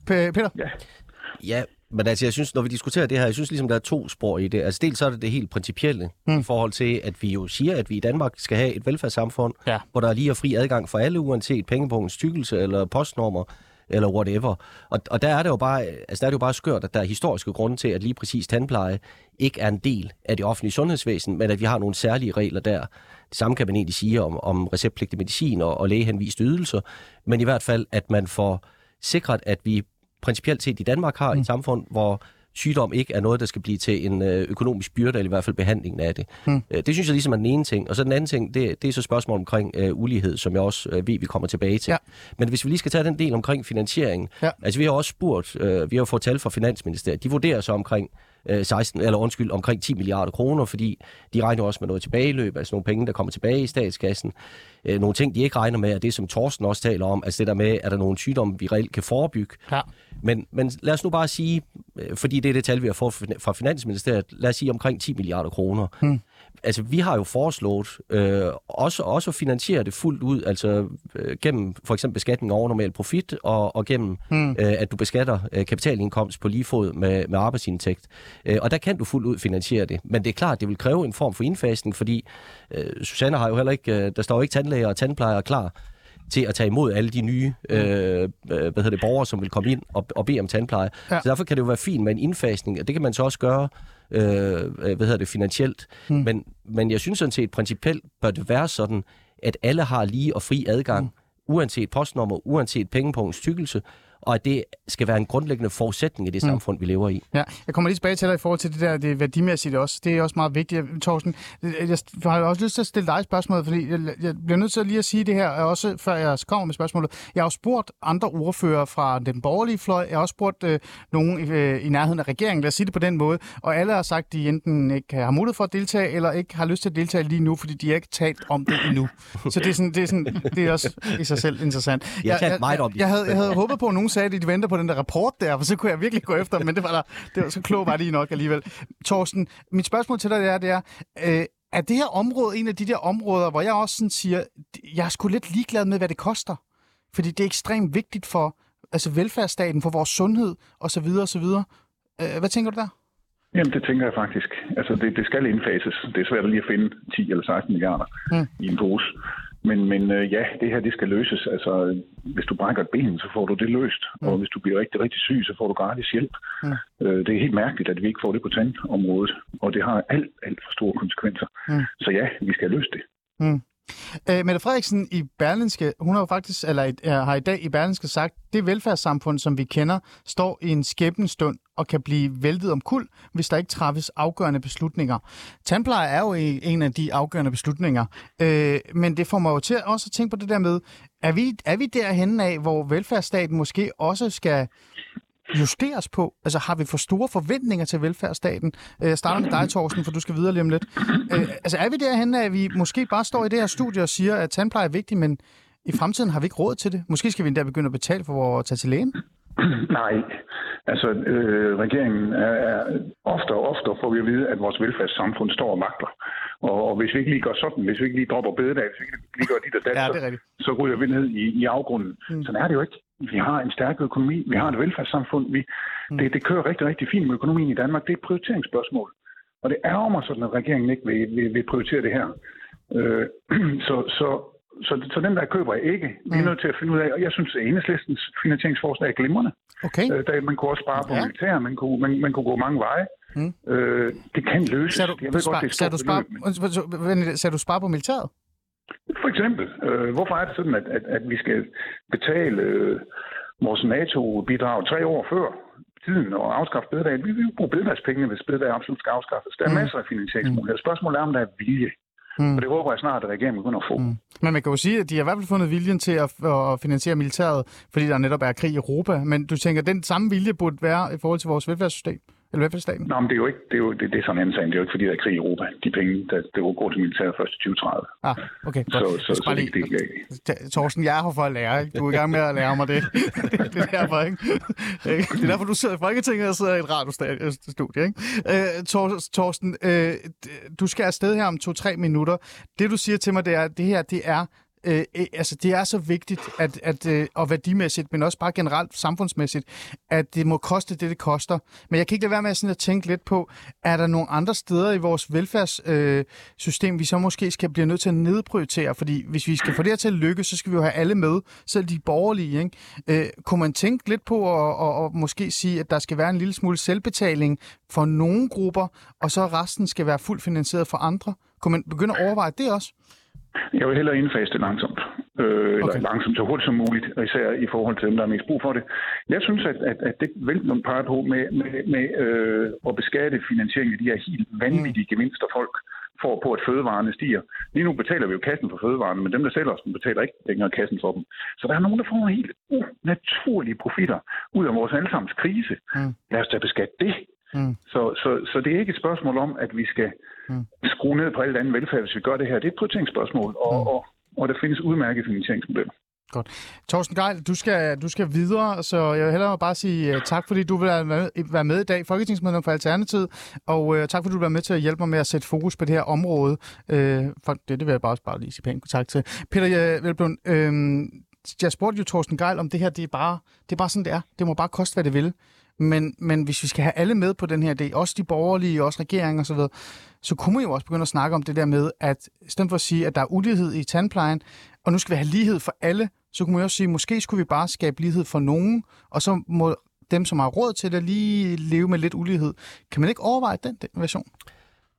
Peter? Ja. Ja, men altså, jeg synes, når vi diskuterer det her, jeg synes ligesom, der er to spor i det. Altså, dels så er det det helt principielle mm. i forhold til, at vi jo siger, at vi i Danmark skal have et velfærdssamfund, ja. hvor der er lige og fri adgang for alle, uanset pengepunktens tykkelse eller postnummer eller whatever. Og, og der er det jo bare, altså der er det jo bare skørt, at der er historiske grunde til, at lige præcis tandpleje ikke er en del af det offentlige sundhedsvæsen, men at vi har nogle særlige regler der. Det samme kan man egentlig sige om, om receptpligtig medicin og, og lægehenviste ydelser, men i hvert fald, at man får sikret, at vi principielt set i Danmark har et mm. samfund, hvor sygdom ikke er noget, der skal blive til en øh, økonomisk byrde, eller i hvert fald behandlingen af det. Mm. Det synes jeg ligesom er den ene ting. Og så den anden ting, det, det er så spørgsmål omkring øh, ulighed, som jeg også øh, ved, vi kommer tilbage til. Ja. Men hvis vi lige skal tage den del omkring finansieringen. Ja. Altså vi har også spurgt, øh, vi har fået tal fra Finansministeriet, de vurderer så omkring 16, eller undskyld, omkring 10 milliarder kroner, fordi de regner også med noget tilbageløb, altså nogle penge, der kommer tilbage i statskassen. nogle ting, de ikke regner med, er det, som Torsten også taler om, altså det der med, er der nogle sygdomme, vi reelt kan forebygge. Ja. Men, men lad os nu bare sige, øh, fordi det er det tal, vi har fået fra Finansministeriet, lad os sige omkring 10 milliarder kroner. Hmm. Altså, vi har jo foreslået øh, også, også at finansiere det fuldt ud, altså øh, gennem for eksempel beskatning over normal profit, og, og gennem, hmm. øh, at du beskatter øh, kapitalindkomst på lige fod med, med arbejdsindtægt. Øh, og der kan du fuldt ud finansiere det. Men det er klart, det vil kræve en form for indfasning, fordi øh, Susanne har jo heller ikke, øh, der står jo ikke tandlæger og tandplejere klar til at tage imod alle de nye mm. øh, øh, hvad hedder det, borgere, som vil komme ind og, og bede om tandpleje. Ja. Så derfor kan det jo være fint med en indfasning, og det kan man så også gøre øh, øh, hvad hedder det, finansielt. Mm. Men, men jeg synes sådan set, principielt bør det være sådan, at alle har lige og fri adgang, mm. uanset postnummer, uanset pengepunktens tykkelse, og at det skal være en grundlæggende forudsætning i det mm. samfund, vi lever i. Ja, jeg kommer lige tilbage til dig i forhold til det der det værdimæssige også. Det er også meget vigtigt. Torsten, jeg har også lyst til at stille dig spørgsmål, fordi jeg, jeg bliver nødt til lige at sige det her, også før jeg kommer med spørgsmålet. Jeg har også spurgt andre ordfører fra den borgerlige fløj. Jeg har også spurgt øh, nogen i, øh, i nærheden af regeringen, lad os sige det på den måde, og alle har sagt, at de enten ikke har mulighed for at deltage, eller ikke har lyst til at deltage lige nu, fordi de har ikke talt om det endnu. Så det er, sådan, det er, sådan, det er også i sig selv interessant. Jeg, jeg, jeg, jeg, jeg, havde, jeg havde håbet på, at nogen sagde, at de venter på den der rapport der, for så kunne jeg virkelig gå efter men det var der, det var, så klog var de nok alligevel. Torsten, mit spørgsmål til dig er, det er, øh, er det her område en af de der områder, hvor jeg også sådan siger, jeg er sgu lidt ligeglad med, hvad det koster? Fordi det er ekstremt vigtigt for altså velfærdsstaten, for vores sundhed osv. osv. Øh, hvad tænker du der? Jamen, det tænker jeg faktisk. Altså, det, det skal indfases. Det er svært lige at finde 10 eller 16 milliarder mm. i en pose. Men, men øh, ja, det her det skal løses. Altså, hvis du brækker et ben, så får du det løst. Mm. Og hvis du bliver rigtig, rigtig syg, så får du gratis hjælp. Mm. Øh, det er helt mærkeligt, at vi ikke får det på tandområdet. Og det har alt, alt for store konsekvenser. Mm. Så ja, vi skal løse det. Mm. Øh, Mette Frederiksen i Berlinske, hun har faktisk, eller øh, har i dag i Berlinske sagt, det velfærdssamfund, som vi kender, står i en skæbnestund og kan blive væltet om kul, hvis der ikke træffes afgørende beslutninger. Tandpleje er jo e, en af de afgørende beslutninger, øh, men det får mig jo til også at tænke på det der med, er vi, er vi derhen af, hvor velfærdsstaten måske også skal justeres på? Altså har vi for store forventninger til velfærdsstaten? Øh, jeg starter med dig, Thorsten, for du skal videre lige om lidt. Øh, altså er vi derhen, at vi måske bare står i det her studie og siger, at tandpleje er vigtigt, men i fremtiden har vi ikke råd til det? Måske skal vi endda begynde at betale for at tage til lægen? Nej, altså øh, regeringen er, er ofte og ofte får vi at vide, at vores velfærdssamfund står og magter. Og, og hvis vi ikke lige gør sådan, hvis vi ikke lige dropper bededag, hvis vi ikke lige gør dit og dat, Ja, så, så ryger vi ned i, i afgrunden. Mm. Sådan er det jo ikke. Vi har en stærk økonomi, vi har et velfærdssamfund, vi, mm. det, det kører rigtig, rigtig fint med økonomien i Danmark. Det er et prioriteringsspørgsmål. Og det ærger mig sådan, at regeringen ikke vil, vil, vil prioritere det her. Øh, så, så, så, så den der køber jeg ikke. Vi er Mm. nødt til at finde ud af, og jeg synes, at enhedslistens finansieringsforslag er glimrende. Okay. Øh, der, man kunne også spare på Ja. militær, man kunne, man, man kunne gå mange veje. Mm. Øh, det kan løses. Sagde du, jeg ved godt, det er et sagde du, sagde du spare på militæret? For eksempel, øh, hvorfor er det sådan, at, at, at vi skal betale øh, vores NATO-bidrag tre år før tiden og afskaffe bededag? Vi vil jo bruge bededagspengene, hvis bededag absolut skal afskaffes. Der er Mm. mm. masser af finansieringsmuligheder. Spørgsmålet er, om der er vilje. Mm. Mm. Og det håber jeg snart, at regeringen begynder at få. Mm. Men man kan jo sige, at de har i hvert fald fundet viljen til at, at finansiere militæret, fordi der netop er krig i Europa. Men du tænker, at den samme vilje burde være i forhold til vores velfærdssystem? Eller velfærdsstaten? Nå, men det er jo ikke, det er jo, det, det er sådan en anden sag. Det er jo ikke, fordi der er krig i Europa. De penge, der, der går til militæret først i 2030. Ah, okay. Så, godt. så, så, bare det, lige- det, det, Torsten, jeg er her for at lære, ikke? Du er i gang med at lære mig det. det er derfor, ikke? Det er derfor, du sidder i Folketinget og sidder i et radiostudie, ikke? Øh, Tor- Torsten, øh, du skal afsted her om to-tre minutter. Det, du siger til mig, det er, at det her, det er Øh, øh, altså, det er så vigtigt, at, at, øh, og værdimæssigt, men også bare generelt samfundsmæssigt, at det må koste det, det koster. Men jeg kan ikke lade være med sådan at tænke lidt på, er der nogle andre steder i vores velfærdssystem, øh, system, vi så måske skal blive nødt til at nedprioritere? Fordi hvis vi skal få det her til at lykkes, så skal vi jo have alle med, selv de borgerlige. Ikke? Øh, kunne man tænke lidt på at og, og måske sige, at der skal være en lille smule selvbetaling for nogle grupper, og så resten skal være fuldt finansieret for andre? Kunne man begynde at overveje det også? Jeg vil hellere indfase det langsomt. Øh, okay. Eller langsomt, så hurtigt som muligt, og især i forhold til dem, der er mest brug for det. Jeg synes, at, at, at det Velblom peger på med, med, med øh, at beskatte finansiering af de her helt vanvittige gevinster, folk får på, at fødevarene stiger. Lige nu betaler vi jo kassen for fødevarene, men dem, der sælger os dem, betaler ikke længere kassen for dem. Så der er nogen, der får nogle helt unaturlige profitter ud af vores allesammens krise. Mm. Lad os da beskatte det. Mm. Så, så, så det er ikke et spørgsmål om, at vi skal Mm. skrue ned på alt andet velfærd, hvis vi gør det her. Det er et prioriteringsspørgsmål, og, Mm. og, og der findes udmærket finansieringsmodeller. Torsten Geil, du skal, du skal videre, så jeg vil hellere bare sige uh, tak, fordi du vil være med, i dag, Folketingsmedlem for Alternativet, og uh, tak, fordi du vil være med til at hjælpe mig med at sætte fokus på det her område. Uh, for det, det vil jeg bare, bare lige sige pænt tak til. Peter uh, Velblom, uh, jeg spurgte jo Torsten Geil, om det her det er, bare, det er bare sådan, det er. Det må bare koste, hvad det vil. Men, men hvis vi skal have alle med på den her idé, også de borgerlige, også regeringen osv., så, så kunne man jo også begynde at snakke om det der med, at i stedet for at sige, at der er ulighed i tandplejen, og nu skal vi have lighed for alle, så kunne man også sige, at måske skulle vi bare skabe lighed for nogen, og så må dem, som har råd til det, lige leve med lidt ulighed. Kan man ikke overveje den, den version?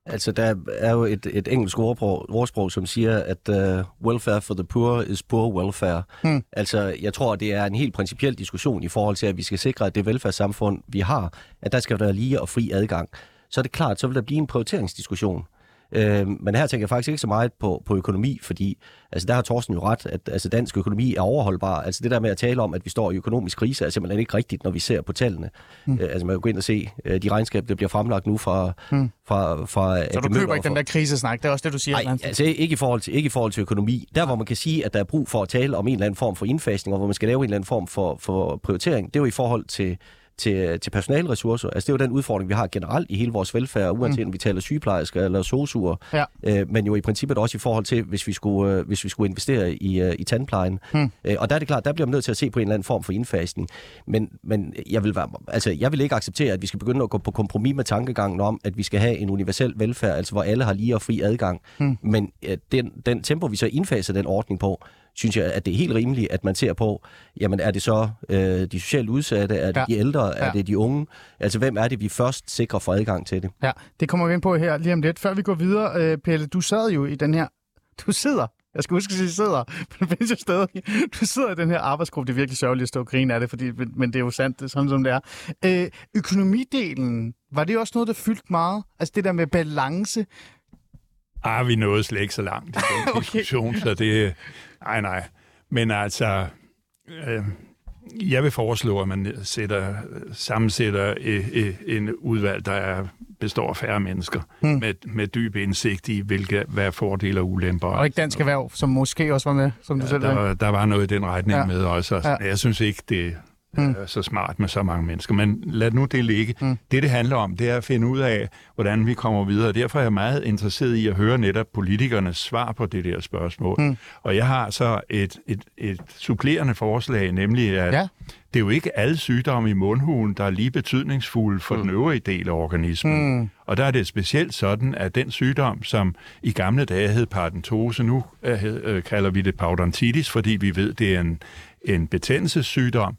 Altså, der er jo et, et engelsk ordsprog, ordsprog, som siger, at uh, welfare for the poor is poor welfare. Hmm. Altså, jeg tror, det er en helt principiel diskussion i forhold til, at vi skal sikre, at det velfærdssamfund, vi har, at der skal være lige og fri adgang. Så er det klart, så vil der blive en prioriteringsdiskussion. Øh, men her tænker jeg faktisk ikke så meget på, på økonomi, fordi altså der har Thorsten jo ret, at altså, dansk økonomi er overholdbar. Altså det der med at tale om, at vi står i økonomisk krise, er simpelthen ikke rigtigt, når vi ser på tallene. Mm. Øh, altså man kan gå ind og se øh, de regnskaber, der bliver fremlagt nu fra... Mm. fra, fra Så du køber ikke den der krisesnak, det er også det, du siger. Nej, altså ikke i, forhold til, ikke i forhold til økonomi. Der, hvor man kan sige, at der er brug for at tale om en eller anden form for indfasning, og hvor man skal lave en eller anden form for, for prioritering, det er jo i forhold til, til, til personalressourcer. Altså det er jo den udfordring, vi har generelt i hele vores velfærd, uanset mm. om vi taler sygeplejersker eller sosuer, Ja. øh, men jo i princippet også i forhold til, hvis vi skulle, øh, hvis vi skulle investere i, øh, i tandplejen. Mm. Øh, og der er det klart, der bliver man nødt til at se på en eller anden form for indfasning. Men, men jeg, vil være, altså, jeg vil ikke acceptere, at vi skal begynde at gå på kompromis med tankegangen om, at vi skal have en universel velfærd, altså hvor alle har lige og fri adgang. Mm. Men øh, den, den tempo, vi så indfaser den ordning på, synes jeg, at det er helt rimeligt, at man ser på, jamen er det så øh, de socialt udsatte, er det Ja. de ældre, er Ja. det de unge? Altså hvem er det, vi først sikrer for adgang til det? Ja, det kommer vi ind på her lige om lidt. Før vi går videre, øh, Pelle, du sad jo i den her... Du sidder jeg skal huske at sige sidder, men det findes jo stadig. Du sidder i den her arbejdsgruppe. Det er virkelig sørgeligt at stå og grine af det, fordi, men, men det er jo sandt, det er sådan som det er. Øh, økonomidelen, var det også noget, der fyldte meget? Altså det der med balance? Ah, vi nåede slet ikke så langt i den Okay. diskussion, så det... Nej, nej. Men altså, øh, jeg vil foreslå, at man sætter, sammensætter øh, øh, en udvalg, der er, består af færre mennesker, Hmm. med, med dyb indsigt i, hvilke, hvad fordele og ulemper. Og ikke Dansk Erhverv, som måske også var med, som du Ja, selv der, var, der var noget i den retning Ja. med også. Ja. Ja. Jeg synes ikke, det mm. øh, så smart med så mange mennesker. Men lad nu det ligge. Mm. Det, det handler om, det er at finde ud af, hvordan vi kommer videre. Derfor er jeg meget interesseret i at høre netop politikernes svar på det der spørgsmål. Mm. Og jeg har så et, et, et supplerende forslag, nemlig at ja. det er jo ikke alle sygdomme i mundhulen, der er lige betydningsfulde for mm. den øvrige del af organismen. Mm. Og der er det specielt sådan, at den sygdom, som i gamle dage hed paradentose, nu øh, øh, kalder vi det parodontitis, fordi vi ved, det er en, en betændelsessygdom.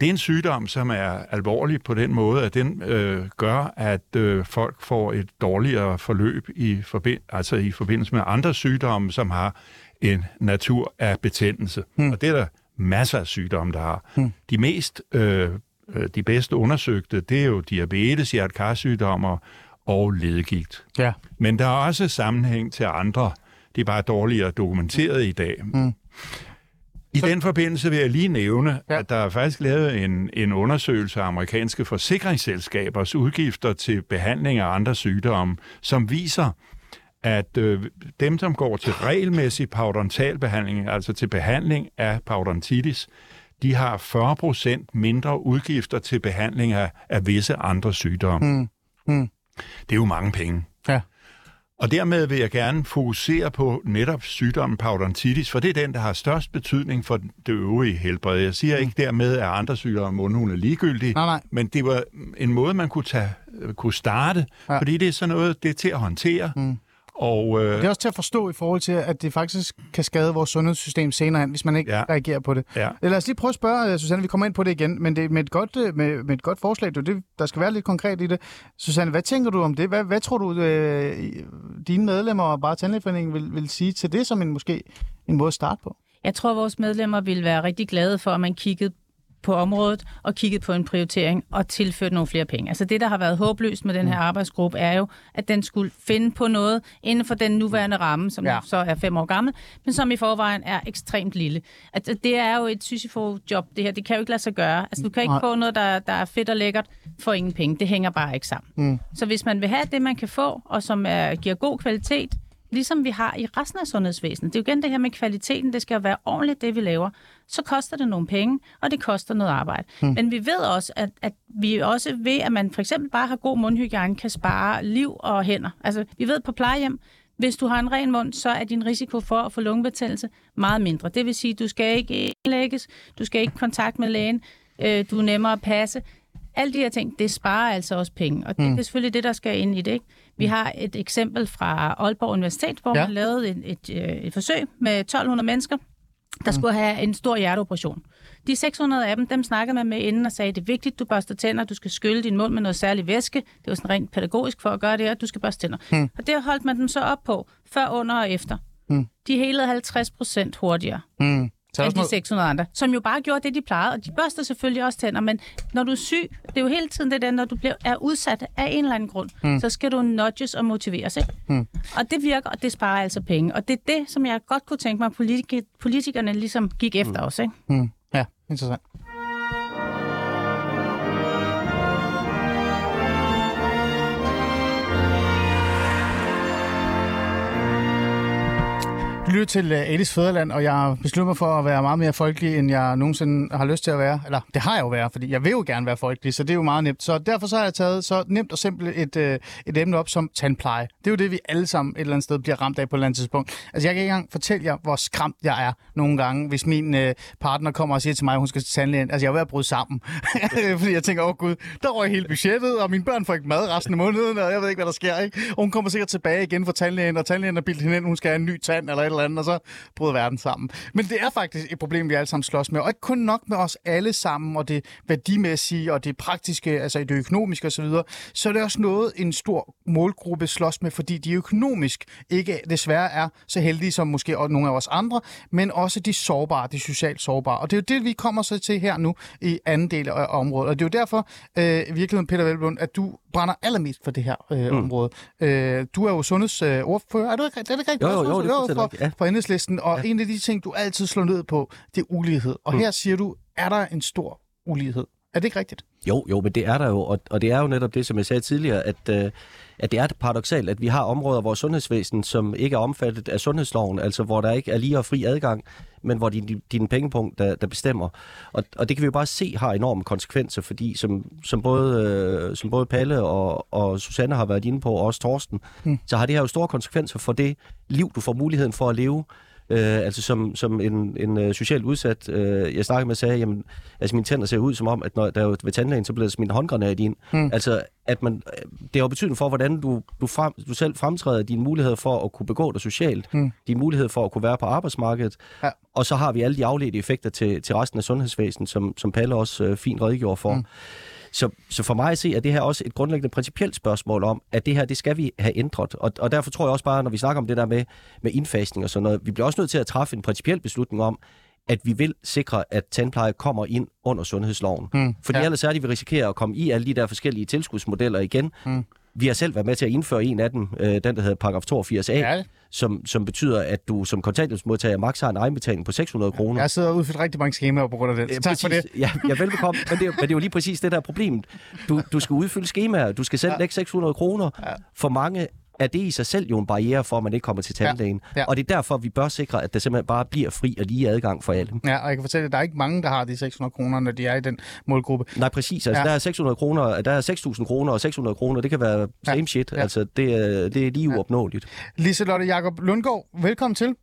Det er en sygdom, som er alvorlig på den måde, at den øh, gør, at øh, folk får et dårligere forløb i, forbind- altså i forbindelse med andre sygdomme, som har en natur af betændelse. Hmm. Og det er der masser af sygdomme, der har. Hmm. De mest, øh, øh de bedste undersøgte, det er jo diabetes, hjertekarsygdommer og ledegigt. Ja. Men der er også sammenhæng til andre. Det er bare dårligere dokumenteret i dag. Hmm. I så... den forbindelse vil jeg lige nævne, ja. at der er faktisk lavet en, en undersøgelse af amerikanske forsikringsselskabers udgifter til behandling af andre sygdomme, som viser, at øh, dem, som går til regelmæssig parodontalbehandling, altså til behandling af parodontitis, de har 40 procent mindre udgifter til behandling af, af visse andre sygdomme. Mm. Mm. Det er jo mange penge. Ja. Og dermed vil jeg gerne fokusere på netop sygdommen parodontitis, for det er den, der har størst betydning for det øvrige helbred. Jeg siger ikke dermed, at andre sygdomme mundhun er ligegyldige, nej, nej. men det var en måde, man kunne, tage, kunne starte, ja. fordi det er sådan noget, det er til at håndtere. Mm. Og, øh, det er også til at forstå i forhold til, at det faktisk kan skade vores sundhedssystem senere hen, hvis man ikke ja. reagerer på det. Ja. Lad os lige prøve at spørge, øh, Susanne, vi kommer ind på det igen, men det med et godt, øh, med, med et godt forslag, det, der skal være lidt konkret i det. Susanne, hvad tænker du om det? Hvad, hvad tror du, øh, dine medlemmer og bare Tandlægeforeningen vil, vil sige til det som en måske en måde at starte på? Jeg tror, vores medlemmer vil være rigtig glade for, at man kiggede på området og kigget på en prioritering og tilført nogle flere penge. Altså det, der har været håbløst med den her mm. arbejdsgruppe, er jo, at den skulle finde på noget inden for den nuværende ramme, som ja. så er fem år gammel, men som i forvejen er ekstremt lille. At det er jo et Sisyfo-job, det her. Det kan jo ikke lade sig gøre. Altså du kan ikke få noget, der, der er fedt og lækkert for ingen penge. Det hænger bare ikke sammen. Mm. Så hvis man vil have det, man kan få, og som er, giver god kvalitet, ligesom vi har i resten af sundhedsvæsenet. Det er jo igen det her med kvaliteten. Det skal jo være ordentligt, det vi laver. Så koster det nogle penge, og det koster noget arbejde. Hmm. Men vi ved også, at, at vi også ved, at man for eksempel bare har god mundhygiejne, kan spare liv og hænder. Altså, vi ved på plejehjem, hvis du har en ren mund, så er din risiko for at få lungebetændelse meget mindre. Det vil sige, at du skal ikke indlægges, du skal ikke kontakt med lægen, øh, du er nemmere at passe. Alle de her ting, det sparer altså også penge, og det mm. er selvfølgelig det, der skal ind i det. Ikke? Vi har et eksempel fra Aalborg Universitet, hvor ja. man lavede et, et, øh, et forsøg med 1200 mennesker, der mm. skulle have en stor hjerteoperation. De 600 af dem, dem snakkede man med inden og sagde, det er vigtigt, du børster tænder, du skal skylle din mund med noget særlig væske. Det var sådan rent pædagogisk for at gøre det, at du skal børste tænder. Mm. Og det holdt man dem så op på, før, under og efter. Mm. De helede 50 procent hurtigere. Mm end de 600 andre, som jo bare gjorde det, de plejede. Og de børster selvfølgelig også tænder, men når du er syg, det er jo hele tiden det der, når du bliver, er udsat af en eller anden grund, mm. så skal du nudges og motiveres. Ikke? Mm. Og det virker, og det sparer altså penge. Og det er det, som jeg godt kunne tænke mig, at politik- politikerne ligesom gik efter mm. os. Ikke? Mm. Ja, interessant. Lytter til øh, Alice Fæderland, og jeg beslutter mig for at være meget mere folkelig, end jeg nogensinde har lyst til at være. Eller, det har jeg jo været, fordi jeg vil jo gerne være folkelig, så det er jo meget nemt. Så derfor så har jeg taget så nemt og simpelt et, øh, et emne op som tandpleje. Det er jo det, vi alle sammen et eller andet sted bliver ramt af på et eller andet tidspunkt. Altså, jeg kan ikke engang fortælle jer, hvor skræmt jeg er nogle gange, hvis min øh, partner kommer og siger til mig, at hun skal til tandlægen. Altså, jeg er ved at bryde sammen. fordi jeg tænker, åh oh, gud, der røg hele budgettet, og mine børn får ikke mad resten af måneden, og jeg ved ikke, hvad der sker. Ikke? Og hun kommer sikkert tilbage igen fra tandlægen, og tandlægen har bildt hende ind, hun skal have en ny tand eller et eller andet, og så bryder verden sammen. Men det er faktisk et problem, vi alle sammen slås med, og ikke kun nok med os alle sammen, og det værdimæssige, og det praktiske, altså det økonomiske osv., så, så er det også noget, en stor målgruppe slås med, fordi de økonomisk ikke desværre er så heldige som måske nogle af os andre, men også de sårbare, de socialt sårbare. Og det er jo det, vi kommer så til her nu i anden del af området. Og det er jo derfor, øh, virkeligheden, Peter Velblund, at du brænder allermest for det her øh, mm. område. Øh, du er jo sundhedsordfører. Øh, er du ikke, det er ikke jo, jo, jo, det er for, ja. For enhedslisten, og ja. en af de ting, du altid slår ned på, det er ulighed. Og mm. her siger du, er der en stor ulighed? Er det ikke rigtigt? Jo, jo, men det er der jo, og, og det er jo netop det, som jeg sagde tidligere, at, øh, at det er paradoxalt, at vi har områder vores sundhedsvæsen, som ikke er omfattet af sundhedsloven, altså hvor der ikke er lige og fri adgang, men hvor det er din pengepunkt, der, der bestemmer. Og, og det kan vi jo bare se har enorme konsekvenser, fordi som, som, både, øh, som både Palle og, og Susanne har været inde på, og også Torsten, hmm. så har det her jo store konsekvenser for det liv, du får muligheden for at leve, Øh, altså som, som en, en uh, socialt udsat, øh, jeg snakkede med, sagde, jamen, altså mine tænder ser ud som om, at når der er ved tandlægen, så bliver der smidt en håndgranat ind. Mm. Altså, at man, det har betydning for, hvordan du, du, frem, du selv fremtræder dine muligheder for at kunne begå dig socialt, mm. dine muligheder for at kunne være på arbejdsmarkedet, ja. og så har vi alle de afledte effekter til, til resten af sundhedsvæsenet, som, som Palle også øh, fint redegjorde for. Mm. Så, så for mig at se, at det her også et grundlæggende principielt spørgsmål om, at det her, det skal vi have ændret. Og, og derfor tror jeg også bare, når vi snakker om det der med, med indfasning og sådan noget, vi bliver også nødt til at træffe en principiel beslutning om, at vi vil sikre, at tandpleje kommer ind under sundhedsloven. Mm, Fordi ja. ellers er det, vi risikerer at komme i alle de der forskellige tilskudsmodeller igen. Mm. Vi har selv været med til at indføre en af dem, øh, den der hedder paragraf 82a, ja. som, som betyder, at du som kontanthjælpsmodtager maks har en egenbetaling på 600 kroner. Jeg sidder og udfyldt rigtig mange skemaer på grund af det. Så tak præcis, for det. Ja, ja velbekomme. men, det, men det er jo lige præcis det, der er problemet. Du, du skal udfylde skemaer, du skal selv ja. lægge 600 kroner. Ja. For mange er det i sig selv jo en barriere for, at man ikke kommer til tandlægen. Ja, ja. Og det er derfor, vi bør sikre, at der simpelthen bare bliver fri og lige adgang for alle. Ja, og jeg kan fortælle, at der er ikke mange, der har de 600 kroner, når de er i den målgruppe. Nej, præcis. Altså, ja. der er 600 kroner, der er 6.000 kroner og 600 kroner. Det kan være same ja. shit. Ja. Altså, det er, det er lige uopnåeligt. Ja. Liselotte Jakob Lundgaard, velkommen til.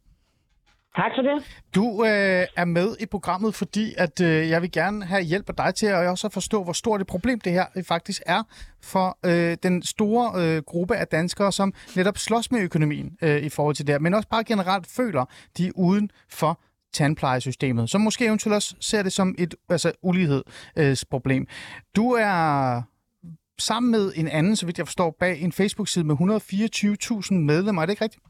Tak for det. Du øh, er med i programmet, fordi at øh, jeg vil gerne have hjælp af dig til at også forstå, hvor stort et problem det her faktisk er for øh, den store øh, gruppe af danskere, som netop slås med økonomien øh, i forhold til det her, men også bare generelt føler, de er uden for tandplejesystemet, som måske eventuelt også ser det som et altså, ulighedsproblem. Du er sammen med en anden, så vidt jeg forstår, bag en Facebook-side med 124.000 medlemmer. Er det ikke rigtigt?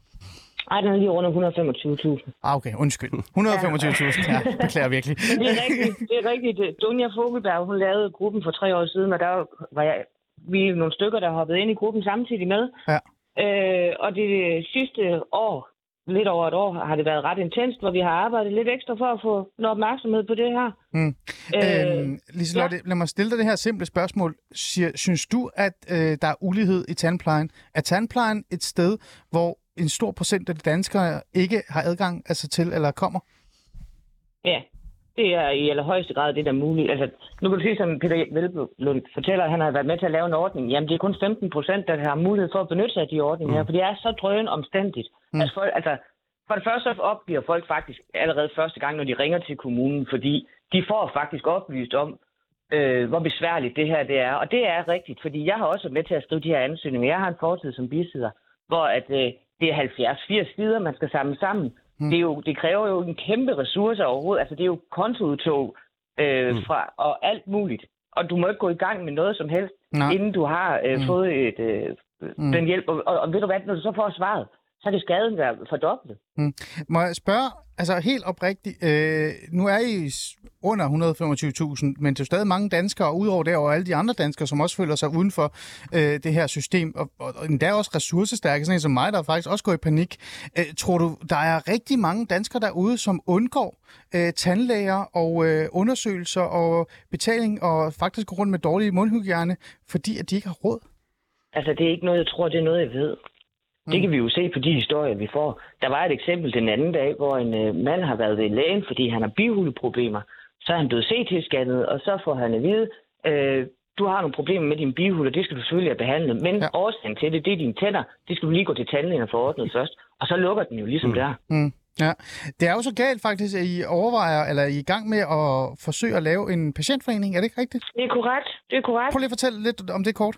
Ej, den er lige under 125.000. Ah, okay, undskyld. 125.000, ja, beklager virkelig. Men det er rigtigt. Det er rigtigt. Dunja Fogelberg, hun lavede gruppen for tre år siden, og der var jeg, vi er nogle stykker, der hoppede ind i gruppen samtidig med. Ja. Øh, og det sidste år, lidt over et år, har det været ret intenst, hvor vi har arbejdet lidt ekstra for at få noget opmærksomhed på det her. Mm. Øh, øhm, Liselotte, ja. lad mig stille dig det her simple spørgsmål. Synes du, at øh, der er ulighed i tandplejen? Er tandplejen et sted, hvor en stor procent af de danskere ikke har adgang altså til eller kommer? Ja, det er i allerhøjeste grad det, der er muligt. Altså, nu kan du sige, som Peter Velblund fortæller, at han har været med til at lave en ordning. Jamen, det er kun 15 procent, der har mulighed for at benytte sig af de ordninger mm. her, for det er så drøn omstændigt. Mm. Altså, folk, altså, for det første så opgiver folk faktisk allerede første gang, når de ringer til kommunen, fordi de får faktisk oplyst om, øh, hvor besværligt det her det er. Og det er rigtigt, fordi jeg har også været med til at skrive de her ansøgninger. Jeg har en fortid som bisidder, hvor at, øh, det er 70-80 sider, man skal samle sammen. Mm. Det, er jo, det kræver jo en kæmpe ressource overhovedet. Altså, det er jo kontoudtog øh, mm. fra, og alt muligt. Og du må ikke gå i gang med noget som helst, Nej. inden du har øh, mm. fået et, øh, mm. den hjælp. Og, og, og ved du hvad, når du så får svaret, så kan skaden være fordoblet. Mm. Må jeg spørge, altså helt oprigtigt, øh, nu er I under 125.000, men det er stadig mange danskere, udover det og alle de andre danskere, som også føler sig uden for øh, det her system, og, og, og endda også ressourcestærke, sådan en som mig, der faktisk også går i panik. Øh, tror du, der er rigtig mange danskere derude, som undgår øh, tandlæger og øh, undersøgelser og betaling, og faktisk går rundt med dårlige mundhygiejne, fordi at de ikke har råd? Altså, det er ikke noget, jeg tror, det er noget, jeg ved. Det kan vi jo se på de historier, vi får. Der var et eksempel den anden dag, hvor en øh, mand har været ved lægen, fordi han har bihuleproblemer. Så er han blevet CT-scannet, og så får han at vide, øh, du har nogle problemer med din bihule, og det skal du selvfølgelig have behandlet. Men ja. årsagen til det, det er dine tænder. Det skal du lige gå til tandlægen og få ordnet først. Og så lukker den jo ligesom mm. der. Mm. Ja, det er jo så galt faktisk, at I overvejer, eller I er i gang med at forsøge at lave en patientforening. Er det ikke rigtigt? Det er korrekt. Det er korrekt. Prøv lige at fortælle lidt om det kort.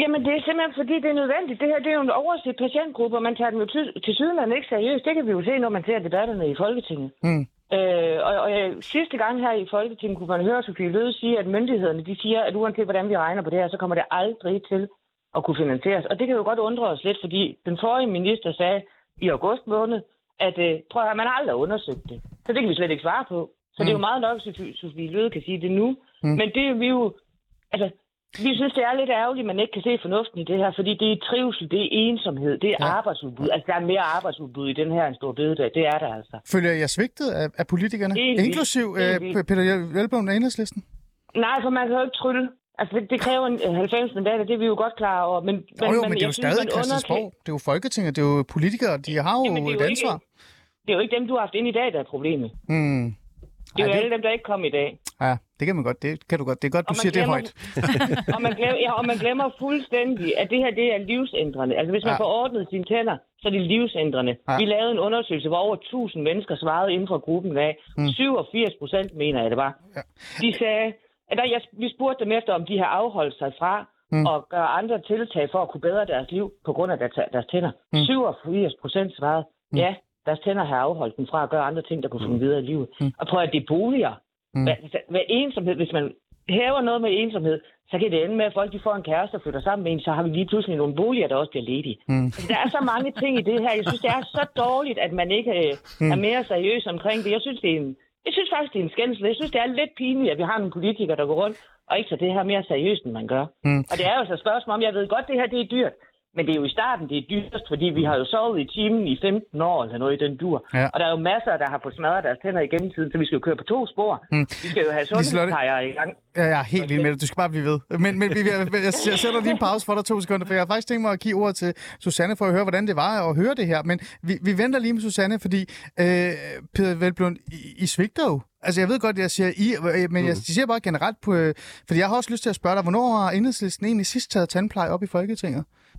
Jamen, det er simpelthen fordi, det er nødvendigt. Det her det er jo en overset patientgruppe, og man tager dem jo til, til sydenland ikke seriøst. Det kan vi jo se, når man ser debatterne i Folketinget. Mm. Øh, og, og sidste gang her i Folketinget kunne man høre Sofie Løde sige, at myndighederne de siger, at uanset hvordan vi regner på det her, så kommer det aldrig til at kunne finansieres. Og det kan jo godt undre os lidt, fordi den forrige minister sagde i august måned, at øh, prøv at man har aldrig undersøgt det. Så det kan vi slet ikke svare på. Så mm. det er jo mm. meget nok, at Sofie Løde kan sige det nu. Mm. Men det er vi jo... Altså, vi synes, det er lidt ærgerligt, at man ikke kan se fornuften i det her, fordi det er trivsel, det er ensomhed, det er ja. arbejdsudbud. Altså, der er mere arbejdsudbud i den her en stor bededag. Det er der altså. Føler jeg svigtet af, af politikerne, Egentlig. inklusiv uh, Peter Velblom af Enhedslisten? Nej, for man kan jo ikke trylle. Altså, det, det kræver en 90 mandater, det er vi jo godt klar over. Men, men, jo, jo, men, men det er jo stadig Christiansborg. Det er jo Folketinget, det er jo politikere, de har jo Jamen, et ansvar. Ikke, det er jo ikke dem, du har haft ind i dag, der er problemet. Mm. Det er jo Ej, alle dem, der ikke kom i dag. Ja, det kan man godt. Det kan du godt. Det er godt, du siger glemmer, det højt. og, man glemmer, ja, og man glemmer fuldstændig, at det her det er livsændrende. Altså hvis man ja. får ordnet sine tænder, så er det livsændrende. Ja. Vi lavede en undersøgelse, hvor over 1000 mennesker svarede inden for gruppen af. Mm. 87 procent mener jeg, det var. Ja. De sagde, at der, jeg, vi spurgte dem efter, om de har afholdt sig fra mm. og gøre andre tiltag for at kunne bedre deres liv på grund af deres, deres tænder. Mm. 87 procent svarede, mm. ja, deres tænder har afholdt dem fra at gøre andre ting, der kunne få dem videre i livet. Mm. Og prøv at det er boliger. Mm. Hvad, hvad ensomhed, hvis man hæver noget med ensomhed, så kan det ende med, at folk de får en kæreste og flytter sammen med en, så har vi lige pludselig nogle boliger, der også bliver ledige. Mm. Altså, der er så mange ting i det her. Jeg synes, det er så dårligt, at man ikke øh, mm. er mere seriøs omkring det. Jeg synes, det er en, jeg synes faktisk, det er en skændsel. Jeg synes, det er lidt pinligt, at vi har nogle politikere, der går rundt og ikke tager det her mere seriøst, end man gør. Mm. Og det er jo så et spørgsmål om, jeg ved godt, det her det er dyrt. Men det er jo i starten, det er dyrest, fordi vi har jo sovet i timen i 15 år eller noget i den dur. Ja. Og der er jo masser, der har fået smadret deres tænder igennem tiden, så vi skal jo køre på to spor. Mm. Vi skal jo have sundhedsplejer i gang. Ja, jeg er helt vild med det. Du skal bare blive ved. Men, men jeg, jeg, jeg sætter lige en pause for dig to sekunder, for jeg har faktisk tænkt mig at give ordet til Susanne for at høre, hvordan det var at høre det her. Men vi, vi venter lige med Susanne, fordi øh, Peter Velblund, I, I svigter jo Altså, jeg ved godt, jeg siger I, men jeg siger bare generelt på... Øh, fordi jeg har også lyst til at spørge dig, hvornår har enhedslisten egentlig sidst taget tandpleje op i Folketinget?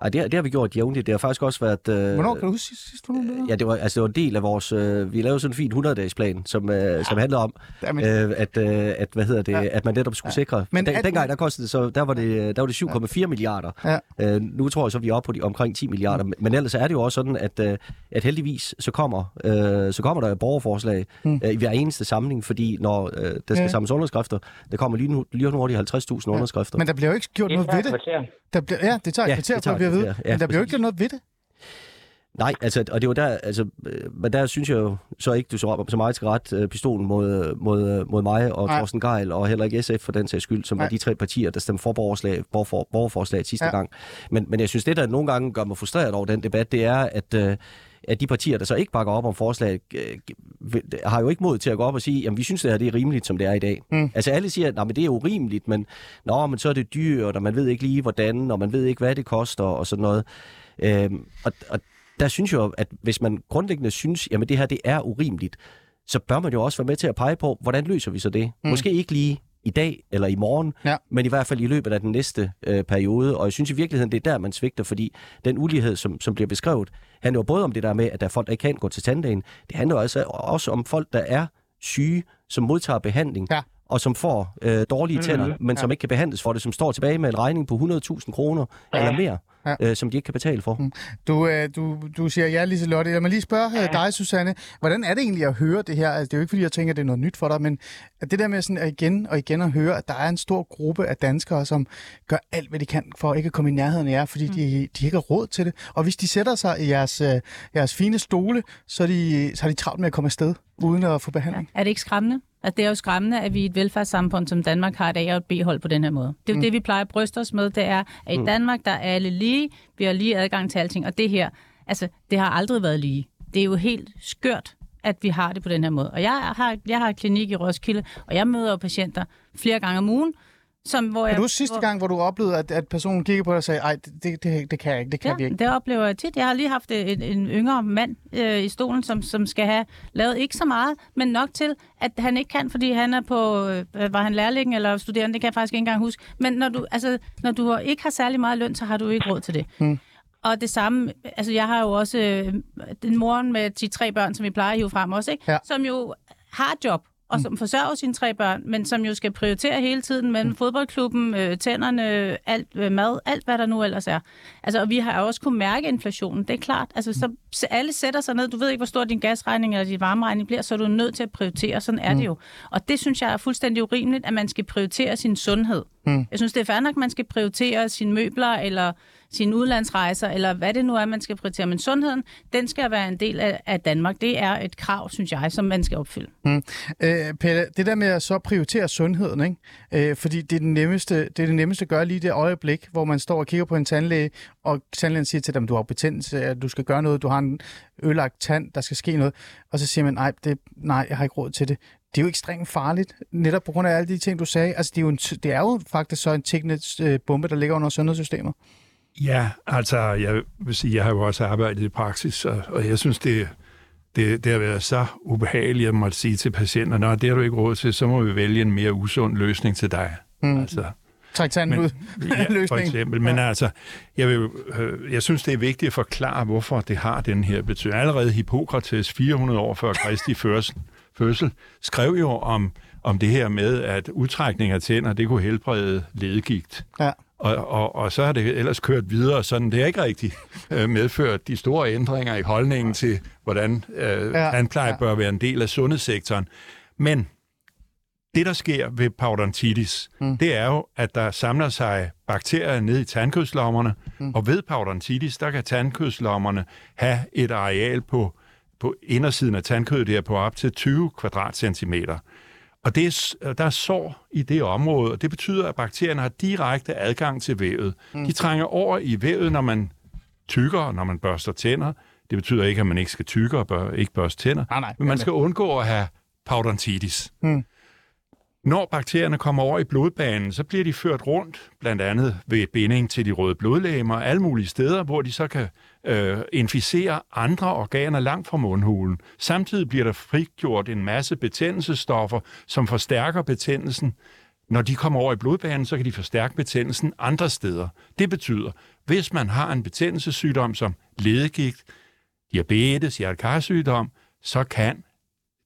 Ej, det, det har vi gjort jævnligt. Det har faktisk også været... Øh, Hvornår kan du huske sidst, sidst du det? Ja, det var, altså, det var en del af vores... Øh, vi lavede sådan en fin 100-dages plan, som, øh, ja. som handlede om, øh, at, øh, at, hvad hedder det, ja. at man netop skulle ja. sikre... Men den, at, dengang, der kostede så... Der var det, der var det 7,4 ja. milliarder. Ja. Øh, nu tror jeg så, vi er oppe på de omkring 10 milliarder. Mm. Men ellers er det jo også sådan, at, øh, at heldigvis så kommer, øh, så kommer der et borgerforslag mm. øh, i hver eneste samling, fordi når øh, der skal ja. samles underskrifter, der kommer lige nu, lige nu hurtigt 50.000 ja. underskrifter. Men der bliver jo ikke gjort noget ved det. Der bliver, ja, det tager et ja, kvarter for at blive ved. Ja, men der bliver jo ikke noget ved det. Nej, altså, og det var der, altså, men der synes jeg jo så ikke, du så, så meget skal ret uh, pistolen mod, mod, mod mig og Nej. Thorsten Geil, og heller ikke SF for den sags skyld, som Nej. var de tre partier, der stemte for borgerslag, borger, borgerforslag sidste ja. gang. Men, men jeg synes, det der nogle gange gør mig frustreret over den debat, det er, at, uh, at de partier, der så ikke bakker op om forslaget, uh, har jo ikke mod til at gå op og sige, at vi synes, det her det er rimeligt, som det er i dag. Mm. Altså alle siger, at det er urimeligt, men, nå, men så er det dyrt, og man ved ikke lige, hvordan, og man ved ikke, hvad det koster, og sådan noget. Øhm, og, og der synes jeg at hvis man grundlæggende synes, jamen det her det er urimeligt, så bør man jo også være med til at pege på, hvordan løser vi så det? Mm. Måske ikke lige i dag eller i morgen, ja. men i hvert fald i løbet af den næste øh, periode. Og jeg synes i virkeligheden, det er der, man svigter, fordi den ulighed, som, som bliver beskrevet, handler jo både om det der med, at der er folk, der ikke kan gå til tandlægen. Det handler altså også om folk, der er syge, som modtager behandling. Ja og som får øh, dårlige tænder, men som ikke kan behandles for det, som står tilbage med en regning på 100.000 kroner ja. eller mere ja. øh, som de ikke kan betale for. Mm. Du, øh, du, du siger ja, Lise Lotte. Jeg må lige spørge øh, ja. dig, Susanne. Hvordan er det egentlig at høre det her? Altså, det er jo ikke, fordi jeg tænker, at det er noget nyt for dig, men at det der med sådan, at igen og igen at høre, at der er en stor gruppe af danskere, som gør alt, hvad de kan for ikke at komme i nærheden af jer, fordi mm. de, de ikke har råd til det. Og hvis de sætter sig i jeres, øh, jeres fine stole, så er, de, så er de travlt med at komme afsted, uden at få behandling. Ja. Er det ikke skræmmende? Altså, det er jo skræmmende, at vi i et velfærdssamfund som Danmark har et A- og et B-hold på den her måde. Det er jo mm. det, vi plejer at bryste os med, det er, at i mm. Danmark, der er alle lige, vi har lige adgang til alting, og det her, altså, det har aldrig været lige. Det er jo helt skørt, at vi har det på den her måde. Og jeg har, jeg har klinik i Roskilde, og jeg møder jo patienter flere gange om ugen, som, hvor jeg, du sidste hvor... gang, hvor du oplevede, at, at personen kiggede på dig og sagde, ej, det, det, det kan jeg ikke, det kan ja, vi ikke? det oplever jeg tit. Jeg har lige haft en, en yngre mand øh, i stolen, som, som skal have lavet ikke så meget, men nok til, at han ikke kan, fordi han er på, øh, var han lærling eller studerende, det kan jeg faktisk ikke engang huske. Men når du, altså, når du ikke har særlig meget løn, så har du ikke råd til det. Hmm. Og det samme, altså jeg har jo også øh, den moren med de tre børn, som vi plejer at hive frem også, ikke? Ja. som jo har job, og som forsørger sine tre børn, men som jo skal prioritere hele tiden mellem mm. fodboldklubben, øh, tænderne, alt øh, mad, alt hvad der nu ellers er. Altså, og vi har også kunnet mærke inflationen, det er klart. Altså, så, så alle sætter sig ned, du ved ikke, hvor stor din gasregning eller din varmeregning bliver, så er du nødt til at prioritere, sådan er mm. det jo. Og det synes jeg er fuldstændig urimeligt, at man skal prioritere sin sundhed. Mm. Jeg synes, det er fair nok, at man skal prioritere sine møbler, eller sine udlandsrejser, eller hvad det nu er, man skal prioritere. Men sundheden, den skal være en del af, af Danmark. Det er et krav, synes jeg, som man skal opfylde. Mm. Øh, Pelle, det der med at så prioritere sundheden, ikke? Øh, fordi det er, det nemmeste, det er det nemmeste at gøre lige det øjeblik, hvor man står og kigger på en tandlæge, og tandlægen siger til dem, du har betændelse, at du skal gøre noget, du har en ødelagt tand, der skal ske noget, og så siger man, nej, det, nej jeg har ikke råd til det. det er jo ekstremt farligt, netop på grund af alle de ting, du sagde. Altså, det er jo, en, det er jo faktisk så en teknisk øh, bombe, der ligger under sundhedssystemet. Ja, altså, jeg vil sige, jeg har jo også arbejdet i praksis, og, og jeg synes, det, det, det har været så ubehageligt at måtte sige til patienterne, at det har du ikke råd til, så må vi vælge en mere usund løsning til dig. Mm. Altså, ud. ja, for eksempel. Men ja. altså, jeg, vil, øh, jeg synes, det er vigtigt at forklare, hvorfor det har den her betydning. Allerede Hippokrates, 400 år før Kristi fødsel, skrev jo om, om det her med, at udtrækning af tænder, det kunne helbrede ledegigt. Ja. Og, og, og så har det ellers kørt videre, sådan det er ikke rigtig øh, medført de store ændringer i holdningen til, hvordan øh, ja, tandpleje ja. bør være en del af sundhedssektoren. Men det, der sker ved parodontitis, mm. det er jo, at der samler sig bakterier ned i tandkødslommerne, mm. og ved parodontitis, der kan tandkødslommerne have et areal på, på indersiden af tandkødet der på op til 20 kvadratcentimeter. Og det er, der er sår i det område, og det betyder, at bakterierne har direkte adgang til vævet. Mm. De trænger over i vævet, når man tykker, når man børster tænder. Det betyder ikke, at man ikke skal tykke og bør, ikke børste tænder, nej, nej, men man skal undgå at have parodontitis. Mm. Når bakterierne kommer over i blodbanen, så bliver de ført rundt, blandt andet ved binding til de røde blodlægemer, alle mulige steder, hvor de så kan øh, inficere andre organer langt fra mundhulen. Samtidig bliver der frigjort en masse betændelsestoffer, som forstærker betændelsen. Når de kommer over i blodbanen, så kan de forstærke betændelsen andre steder. Det betyder, hvis man har en betændelsessygdom som ledegigt, diabetes, hjertekarsygdom, så kan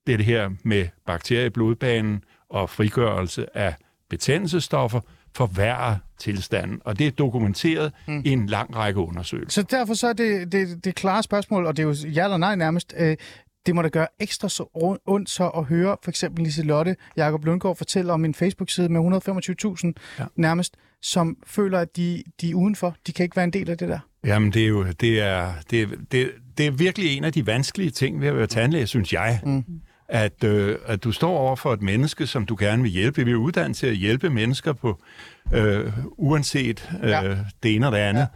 det her med bakterier i blodbanen og frigørelse af betændelsestoffer forværre tilstanden. Og det er dokumenteret mm. i en lang række undersøgelser. Så derfor så er det, det, det klare spørgsmål, og det er jo ja eller nej nærmest, øh, det må da gøre ekstra så ondt så at høre for eksempel Lise Lotte Jakob Lundgaard fortælle om en Facebook-side med 125.000 ja. nærmest, som føler, at de, de er udenfor. De kan ikke være en del af det der. Jamen, det er jo det er, det, det, det er virkelig en af de vanskelige ting ved at være tandlæge, synes jeg. Mm at, øh, at du står over for et menneske, som du gerne vil hjælpe. Vi er uddannet til at hjælpe mennesker på øh, uanset øh, ja. det ene og det andet.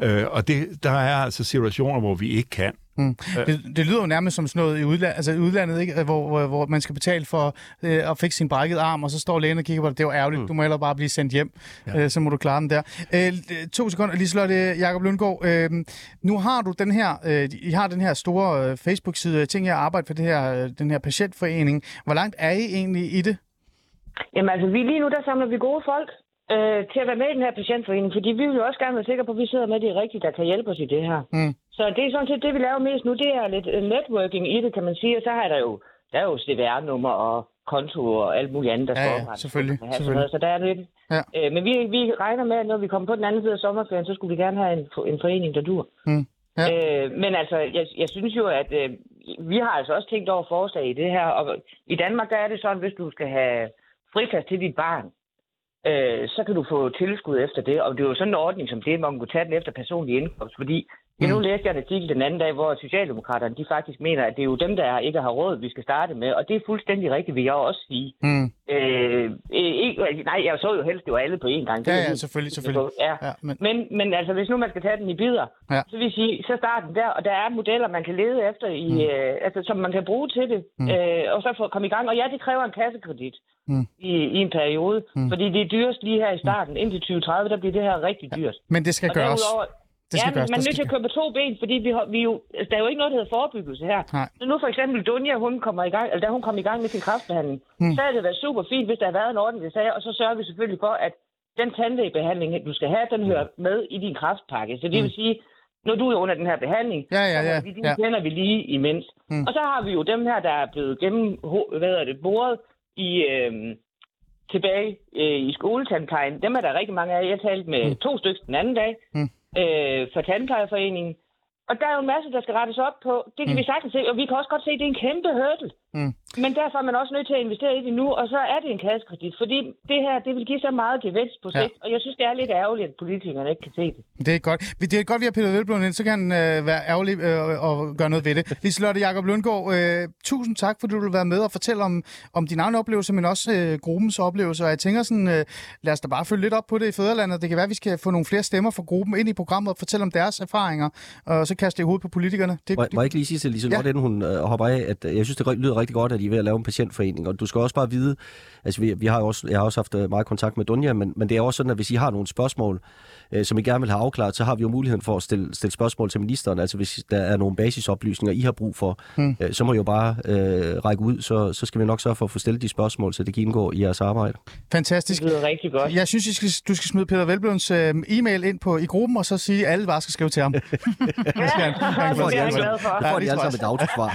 Ja. Øh, og det, der er altså situationer, hvor vi ikke kan. Mm. Det, det lyder jo nærmest som sådan noget i udlandet, altså i udlandet ikke? Hvor, hvor, hvor man skal betale for øh, at fikse sin brækket arm, og så står lægen og kigger på det. Det er jo ærgerligt. Mm. Du må ellers bare blive sendt hjem. Ja. Øh, så må du klare den der. Øh, to sekunder. Lige slår det, Jacob Lundgaard. Øh, nu har du den her, øh, I har den her store øh, Facebook-side. Jeg tænker, jeg arbejder for det her, øh, den her patientforening. Hvor langt er I egentlig i det? Jamen altså, vi, lige nu der samler vi gode folk øh, til at være med i den her patientforening, fordi vi vil jo også gerne være sikre på, at vi sidder med de rigtige, der kan hjælpe os i det her. Mm. Så det er sådan set det, vi laver mest nu, det er lidt øh, networking i det, kan man sige, og så har der jo, der er jo CVR-nummer og konto og alt muligt andet, der ja, ja, selvfølgelig, her, selvfølgelig. Så der er lidt. Ja. Øh, men vi, vi regner med, at når vi kommer på den anden side af sommerferien, så skulle vi gerne have en, en forening, der dur. Mm. Ja. Øh, men altså, jeg, jeg synes jo, at øh, vi har altså også tænkt over forslag i det her, og i Danmark der er det sådan, hvis du skal have friplads til dit barn, øh, så kan du få tilskud efter det. Og det er jo sådan en ordning som det, hvor man kunne tage den efter personlig indkomst, fordi Mm. nu læste jeg en artikel den anden dag, hvor Socialdemokraterne de faktisk mener, at det er jo dem, der ikke har råd, vi skal starte med. Og det er fuldstændig rigtigt, vil jeg også sige. Mm. Øh, ikke, nej, jeg så jo helst, det var alle på én gang. Det ja, ja, selvfølgelig, selvfølgelig. Ja. Ja, men... Men, men altså, hvis nu man skal tage den i bidder, ja. så vil sige, så start den der, og der er modeller, man kan lede efter, i, mm. øh, altså, som man kan bruge til det, mm. øh, og så få komme i gang. Og ja, det kræver en kassekredit mm. i, i en periode, mm. fordi det er dyrest lige her i starten. Mm. Indtil 2030, der bliver det her rigtig dyrt. Ja. Men det skal og gøres. Derudover, det skal ja, gøres, man er nødt til at køre på to ben, fordi vi, vi jo, altså, der er jo ikke noget, der hedder forebyggelse her. Nej. Så nu for eksempel Dunja, hun kommer i gang, eller da hun kom i gang med sin kraftbehandling, hmm. så havde det været super fint, hvis der havde været en ordentlig sag, og så sørger vi selvfølgelig for, at den tandlægebehandling, du skal have, den hører med i din kraftpakke. Så det vil hmm. sige, når du er under den her behandling, ja, ja, ja. så vi, de ja. kender vi lige imens. Hmm. Og så har vi jo dem her, der er blevet gennem, hvad er det, bordet i, øhm, tilbage øh, i skoletandplejen. Dem er der rigtig mange af. Jeg talte med hmm. to stykker den anden dag. Hmm øh, for Tandplejerforeningen. Og der er jo en masse, der skal rettes op på. Det kan mm. vi sagtens se, og vi kan også godt se, at det er en kæmpe hurdle. Mm. Men derfor er man også nødt til at investere i det nu, og så er det en kassekredit, fordi det her, det vil give så meget gevinst på sigt, ja. og jeg synes, det er lidt ærgerligt, at politikerne ikke kan se det. Det er godt. Det er godt, vi har Peter Velblom ind, så kan han øh, være ærgerlig øh, og gøre noget ved det. Liselotte Jakob Lundgaard, øh, tusind tak, fordi du vil være med og fortælle om, om din egen oplevelse, men også øh, gruppens oplevelse. Og jeg tænker sådan, øh, lad os da bare følge lidt op på det i Fæderlandet. Det kan være, at vi skal få nogle flere stemmer fra gruppen ind i programmet og fortælle om deres erfaringer, og så kaste det i hovedet på politikerne. Det, må, må jeg ikke lige sige til Liselotte, ja. inden hun øh, hopper af, at jeg synes, det lyder rigtig godt, at I er ved at lave en patientforening, og du skal også bare vide, altså vi, vi har også, jeg har også haft øh, meget kontakt med Dunja, men, men det er også sådan, at hvis I har nogle spørgsmål, øh, som I gerne vil have afklaret, så har vi jo muligheden for at stille, stille spørgsmål til ministeren. Altså hvis der er nogle basisoplysninger, I har brug for, hmm. øh, så må I jo bare øh, række ud, så, så skal vi nok sørge for at få stillet de spørgsmål, så det kan indgå i jeres arbejde. Fantastisk. Det lyder rigtig godt. Jeg synes, skal, du skal smide Peter Velbløns øh, e-mail ind på i gruppen, og så sige, at alle bare skal skrive til ham. ja, det er jeg glad for. Ja, får de alle sammen et autosvar.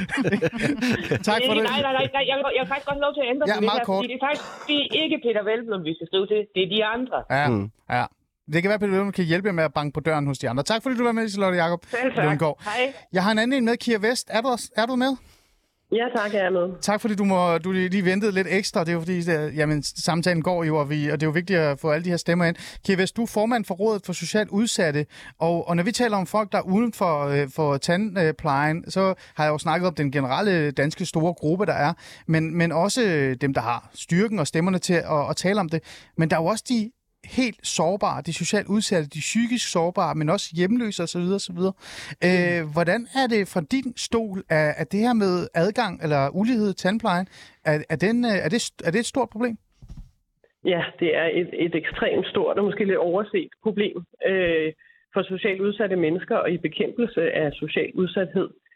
tak for det. Nej, nej, nej, nej, jeg vil, jeg vil faktisk godt lov til at ændre Ja, det meget her, kort. fordi det er faktisk det er ikke Peter Velblom, vi skal skrive til. Det er de andre. Ja, Mm. ja. Det kan være, at Peter Velblom kan hjælpe med at banke på døren hos de andre. Tak fordi du var med, Charlotte Jacob. Selv tak. Lundgaard. Hej. Jeg har en anden en med, Kira Vest. Er du, er du med? Ja, tak, jeg er med. Tak fordi du, må, du lige ventede lidt ekstra. Det er jo fordi, det, jamen, samtalen går jo, og, vi, og det er jo vigtigt at få alle de her stemmer ind. Kira Vest, du er formand for Rådet for Socialt Udsatte, og, og når vi taler om folk, der er uden for, øh, for tandplejen, så har jeg jo snakket om den generelle danske store gruppe, der er, men, men også dem, der har styrken og stemmerne til at, at tale om det. Men der er jo også de helt sårbare, de socialt udsatte, de psykisk sårbare, men også hjemløse osv. osv. Øh, hvordan er det fra din stol, at, at det her med adgang eller ulighed i tandplejen, er, er, den, øh, er, det, er det et stort problem? Ja, det er et, et ekstremt stort og måske lidt overset problem øh, for socialt udsatte mennesker og i bekæmpelse af social udsathed. Øh,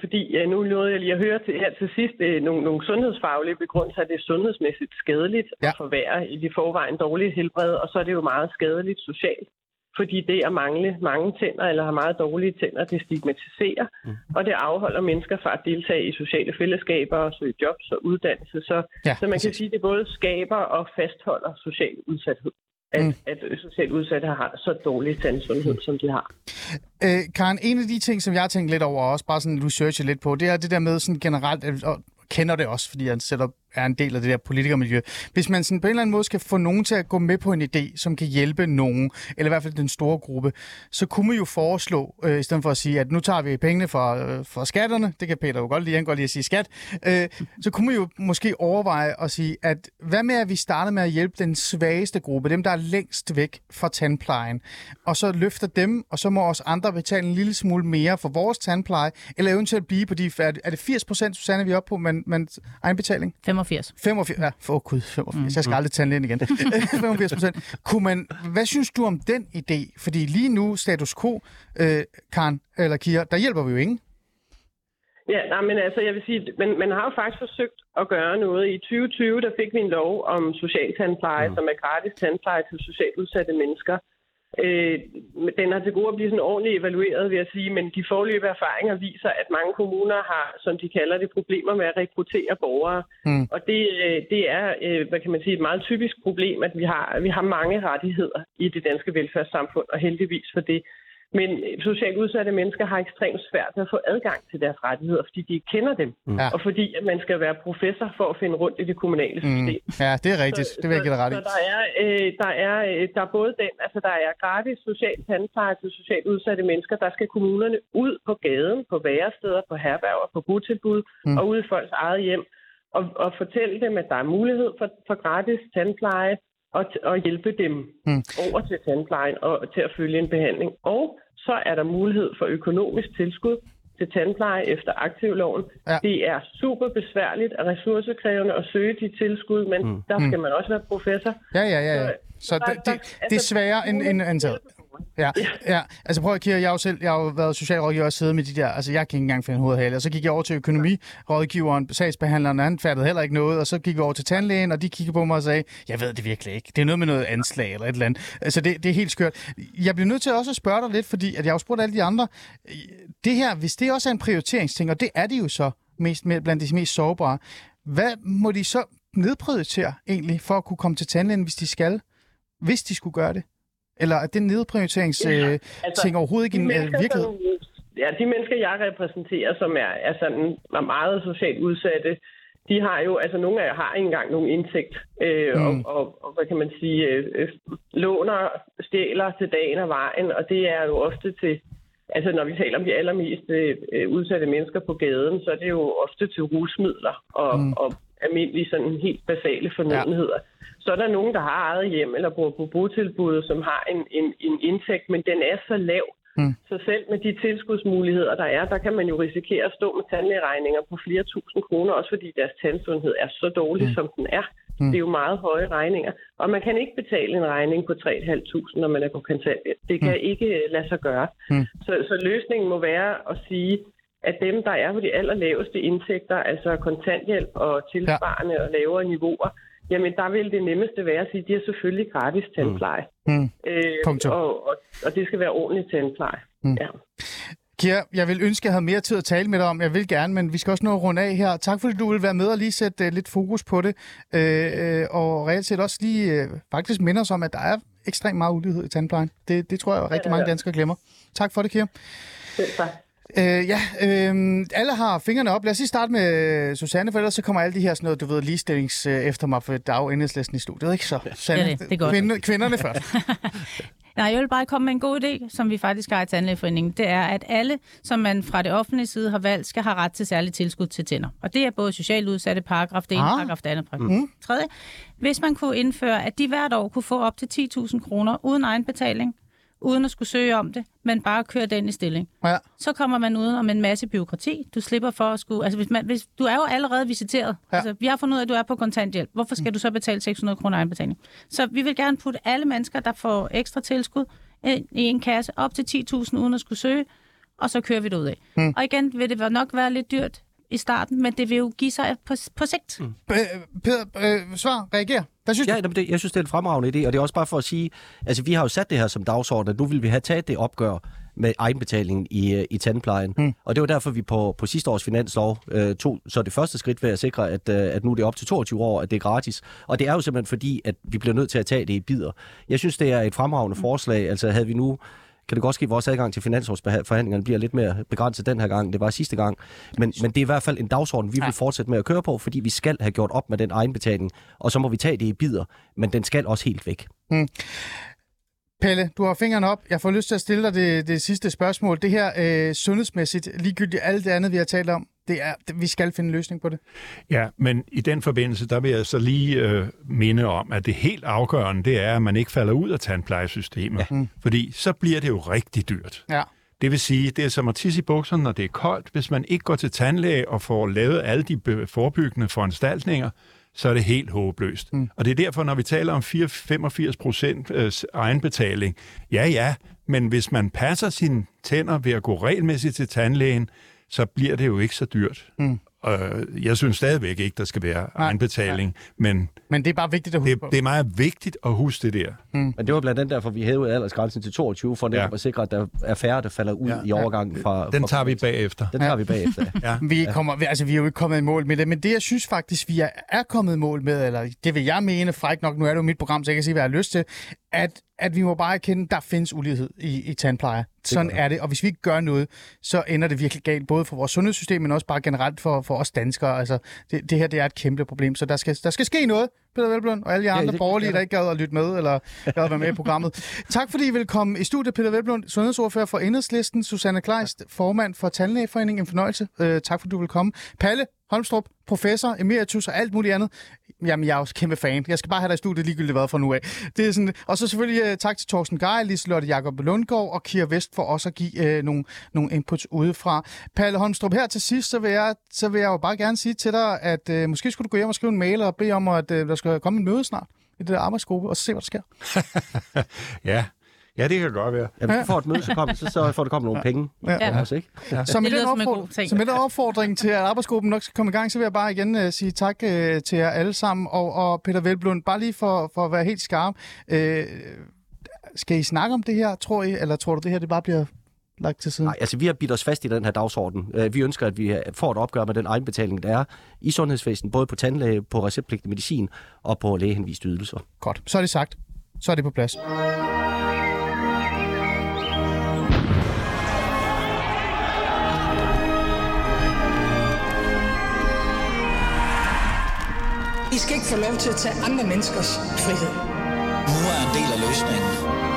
fordi ja, nu nåede jeg lige at høre til, her til sidst øh, nogle, nogle sundhedsfaglige begrundelser, at det er sundhedsmæssigt skadeligt Ja. at forværre i de forvejen dårlige helbred, og så er det jo meget skadeligt socialt. Fordi det at mangle mange tænder eller have meget dårlige tænder, det stigmatiserer, mm. og det afholder mennesker fra at deltage i sociale fællesskaber og søge jobs og uddannelse. Så, Ja, så man kan præcis. sige, at det både skaber og fastholder social udsathed. At, Mm. at socialt udsatte har så dårlig tandsundhed, mm. som de har. Øh, Karen, en af de ting, som jeg har tænkt lidt over, og også bare sådan researchet lidt på, det er det der med sådan generelt, og kender det også, fordi jeg selv er en del af det der politikermiljø. Hvis man sådan på en eller anden måde skal få nogen til at gå med på en idé, som kan hjælpe nogen, eller i hvert fald den store gruppe, så kunne man jo foreslå, øh, i stedet for at sige, at nu tager vi pengene fra, øh, fra skatterne, det kan Peter jo godt lide, han kan godt lide at sige skat, øh, så kunne man jo måske overveje at sige, at hvad med at vi starter med at hjælpe den svageste gruppe, dem der er længst væk fra tandplejen, og så løfter dem, og så må os andre betale en lille smule mere for vores tandpleje, eller eventuelt blive på de, er det- er det 80 procent, Susanne, vi er oppe på, men, men egenbetaling? 85. 85, ja, for oh, gud, 85. Jeg skal aldrig tage den ind igen. 85 procent. Kunne man, hvad synes du om den idé? Fordi lige nu, status quo, øh, Karen eller Kira, der hjælper vi jo ingen. Ja, nej, men altså, jeg vil sige, men man har jo faktisk forsøgt at gøre noget. I 2020, der fik vi en lov om social tandpleje, mm. som er gratis tandpleje til socialt udsatte mennesker. Øh, den har til gode at blive sådan ordentligt evalueret, vil jeg sige, men de forløbige erfaringer viser, at mange kommuner har, som de kalder det, problemer med at rekruttere borgere. Mm. Og det, øh, det er, øh, hvad kan man sige, et meget typisk problem, at vi har, vi har mange rettigheder i det danske velfærdssamfund, og heldigvis for det. Men socialt udsatte mennesker har ekstremt svært ved at få adgang til deres rettigheder, fordi de ikke kender dem. Ja. Og fordi at man skal være professor for at finde rundt i det kommunale system. Mm. Ja, det er rigtigt. det vil jeg give dig ret i. Så der er, øh, der, er, øh, der er både den, altså der er gratis social tandpleje til socialt udsatte mennesker. Der skal kommunerne ud på gaden, på væresteder, på herberger, på botilbud Mm. mm. og ud i folks eget hjem. Og, og fortælle dem, at der er mulighed for, for gratis tandpleje og, og hjælpe dem Mm. mm. over til tandplejen og til at følge en behandling. Og så er der mulighed for økonomisk tilskud til tandpleje efter aktivloven. Ja. Det er super besværligt og ressourcekrævende at søge de tilskud, men mm. der skal man også være professor. Ja, ja, ja. ja. Så der- det, der- det, det er sværere end, end antaget. Ja, ja. Altså prøv at kigge, jeg har jo selv jeg har jo været socialrådgiver og siddet med de der, altså jeg kan ikke engang finde hovedhale, og så gik jeg over til økonomirådgiveren, sagsbehandleren, han fattede heller ikke noget, og så gik jeg over til tandlægen, og de kiggede på mig og sagde, jeg ved det virkelig ikke, det er noget med noget anslag eller et eller andet. Altså det, det er helt skørt. Jeg bliver nødt til også at spørge dig lidt, fordi at jeg har jo spurgt alle de andre, det her, hvis det også er en prioriteringsting, og det er det jo så mest blandt de mest sårbare, hvad må de så nedprioritere egentlig, for at kunne komme til tandlægen, hvis de skal? Hvis de skulle gøre det? Eller er det nedprioriteringsting Ja, øh, altså, ting overhovedet ikke en øh, virkelighed? Som, ja, de mennesker, jeg repræsenterer, som er, er, sådan, er meget socialt udsatte, de har jo, altså nogle af jer har ikke engang nogen indtægt, øh, Mm. og, og, og, hvad kan man sige, øh, øh, låner, stjæler til dagen og vejen, og det er jo ofte til, altså når vi taler om de allermest øh, udsatte mennesker på gaden, så er det jo ofte til rusmidler og, Mm. mm. og almindelige sådan helt basale fornødenheder. Ja. Så er der nogen, der har eget hjem eller bor på botilbud, som har en, en, en indtægt, men den er så lav, Mm. Så selv med de tilskudsmuligheder, der er, der kan man jo risikere at stå med tandlægeregninger på flere tusind kroner, også fordi deres tandsundhed er så dårlig, mm. som den er. Mm. Det er jo meget høje regninger. Og man kan ikke betale en regning på 3.500, når man er på kontanthjælp. Det kan mm. ikke lade sig gøre. Mm. Så, så løsningen må være at sige, at dem, der er på de allerlaveste indtægter, altså kontanthjælp og tilsvarende ja. og lavere niveauer, jamen der vil det nemmeste være at sige, at de har selvfølgelig gratis tandpleje. Mm. Mm. Øh, og, og, og det skal være ordentlig tandpleje. Mm. Ja. Kira, jeg vil ønske, at jeg havde mere tid at tale med dig om. Jeg vil gerne, men vi skal også nå at runde af her. Tak fordi du vil være med og lige sætte uh, lidt fokus på det. Uh, og reelt set også lige uh, faktisk minder os om, at der er ekstremt meget ulighed i tandplejen. Det, det tror jeg, at rigtig mange danskere glemmer. Tak for det, Kira. Selv tak. Øh, ja, øh, alle har fingrene op. Lad os lige starte med Susanne, for ellers så kommer alle de her sådan noget, du ved, ligestillings øh, efter mig, for er jo i studiet, ikke så? Ja, det, det er godt. Kvinde, kvinderne først. Nej, jeg vil bare komme med en god idé, som vi faktisk har i Tandlægeforeningen. Det er, at alle, som man fra det offentlige side har valgt, skal have ret til særligt tilskud til tænder. Og det er både socialt udsatte paragraf, det ene ah. paragraf, det andet paragraf. Mm. Tredje, hvis man kunne indføre, at de hvert år kunne få op til 10.000 kroner uden egenbetaling, uden at skulle søge om det, men bare køre den i stilling. Ja. Så kommer man uden om en masse byråkrati. Du slipper for at skulle... Altså, hvis man, hvis, du er jo allerede visiteret. Ja. Altså, vi har fundet ud af, at du er på kontanthjælp. Hvorfor skal mm. du så betale 600 kroner egenbetaling? Så vi vil gerne putte alle mennesker, der får ekstra tilskud, i en kasse op til 10.000 uden at skulle søge, og så kører vi det ud af. Mm. Og igen vil det nok være lidt dyrt i starten, men det vil jo give sig på, på sigt. Mm. Peder, øh, svar, reager. Hvad synes ja, du? Det, jeg synes, det er en fremragende idé, og det er også bare for at sige, altså vi har jo sat det her som dagsorden, at nu vil vi have taget det opgør med egenbetalingen i, øh, i tandplejen. Mm. Og det var derfor, vi på, på sidste års finanslov øh, tog så det første skridt ved at sikre, at, øh, at nu er det op til 22 år, at det er gratis. Og det er jo simpelthen fordi, at vi bliver nødt til at tage det i bidder. Jeg synes, det er et fremragende mm. forslag. Altså havde vi nu kan det godt ske, at vores adgang til finansårsforhandlingerne bliver lidt mere begrænset den her gang, det var sidste gang. Men, men det er i hvert fald en dagsorden, vi vil fortsætte med at køre på, fordi vi skal have gjort op med den egenbetaling, og så må vi tage det i bidder, men den skal også helt væk. Mm. Pelle, du har fingrene op. Jeg får lyst til at stille dig det, det sidste spørgsmål. Det her øh, sundhedsmæssigt, ligegyldigt alt det andet, vi har talt om, det er, det, vi skal finde en løsning på det. Ja, men i den forbindelse, der vil jeg så lige øh, minde om, at det helt afgørende, det er, at man ikke falder ud af tandplejesystemet. Ja. Mm. Fordi så bliver det jo rigtig dyrt. Ja. Det vil sige, det er som at tisse i bukserne, når det er koldt. Hvis man ikke går til tandlæge og får lavet alle de forebyggende foranstaltninger, så er det helt håbløst. Mm. Og det er derfor, når vi taler om 85 procent øh, egenbetaling, ja ja, men hvis man passer sine tænder ved at gå regelmæssigt til tandlægen, så bliver det jo ikke så dyrt. Mm. Og jeg synes stadigvæk ikke, der skal være Nej. egenbetaling, men... Men det er bare vigtigt at huske det, det er meget vigtigt at huske det der. Mm. Men det var blandt andet derfor, vi hævede aldersgrænsen til 22, for ja. at sikre, at der er færre, der falder ud ja. i overgangen fra... Den tager fra, vi bagefter. Den tager ja. vi bagefter, ja. vi, kommer, altså, vi er jo ikke kommet i mål med det, men det, jeg synes faktisk, vi er, er kommet i mål med, eller det vil jeg mene, fræk nok, nu er det jo mit program, så jeg kan sige, hvad jeg har lyst til, at, at vi må bare erkende, at der findes ulighed i, i tandpleje. Sådan er det, og hvis vi ikke gør noget, så ender det virkelig galt, både for vores sundhedssystem, men også bare generelt for, for os danskere. Altså, det, det her det er et kæmpe problem, så der skal, der skal ske noget, Peter Velblom, og alle de andre ja, borgerlige, der ikke gad at lytte med, eller gad at være med i programmet. Tak fordi I vil komme i studiet, Peter Velblom, sundhedsordfører for Enhedslisten, Susanne Kleist, formand for Tandlægeforeningen. En fornøjelse. Uh, tak fordi du vil komme. Palle Holmstrup, professor, emeritus og alt muligt andet. Jamen, jeg er også kæmpe fan. Jeg skal bare have dig i studiet ligegyldigt hvad fra nu af. Det er sådan, og så selvfølgelig uh, tak til Thorsten Geil, Liselotte Jakob Lundgaard og Kira Vest for også at give uh, nogle, nogle inputs udefra. Palle Holmstrup, her til sidst, så vil jeg, så vil jeg jo bare gerne sige til dig, at uh, måske skulle du gå hjem og skrive en mail og bede om, at uh, der skal komme en møde snart i det der arbejdsgruppe, og så se, hvad der sker. ja, Ja, det kan godt være. Ja, får et møde, så, kom, så for, at der kommer nogle penge. Ja. Ja. Os, ikke? Ja. Så, med den opfordring, så med den opfordring til, at arbejdsgruppen nok skal komme i gang, så vil jeg bare igen uh, sige tak uh, til jer alle sammen. Og, og Peter Velblund, bare lige for, for at være helt skarp. Uh, skal I snakke om det her, tror I? Eller tror du, det her det bare bliver lagt til siden? Nej, altså vi har bidt os fast i den her dagsorden. Vi ønsker, at vi får et opgør med den egenbetaling, der er i sundhedsvæsenet, både på tandlæge, på receptpligtig medicin og på lægehenviste ydelser. Godt, så er det sagt. Så er det på plads. I skal ikke få lov til at tage andre menneskers frihed. Nu er en del af løsningen.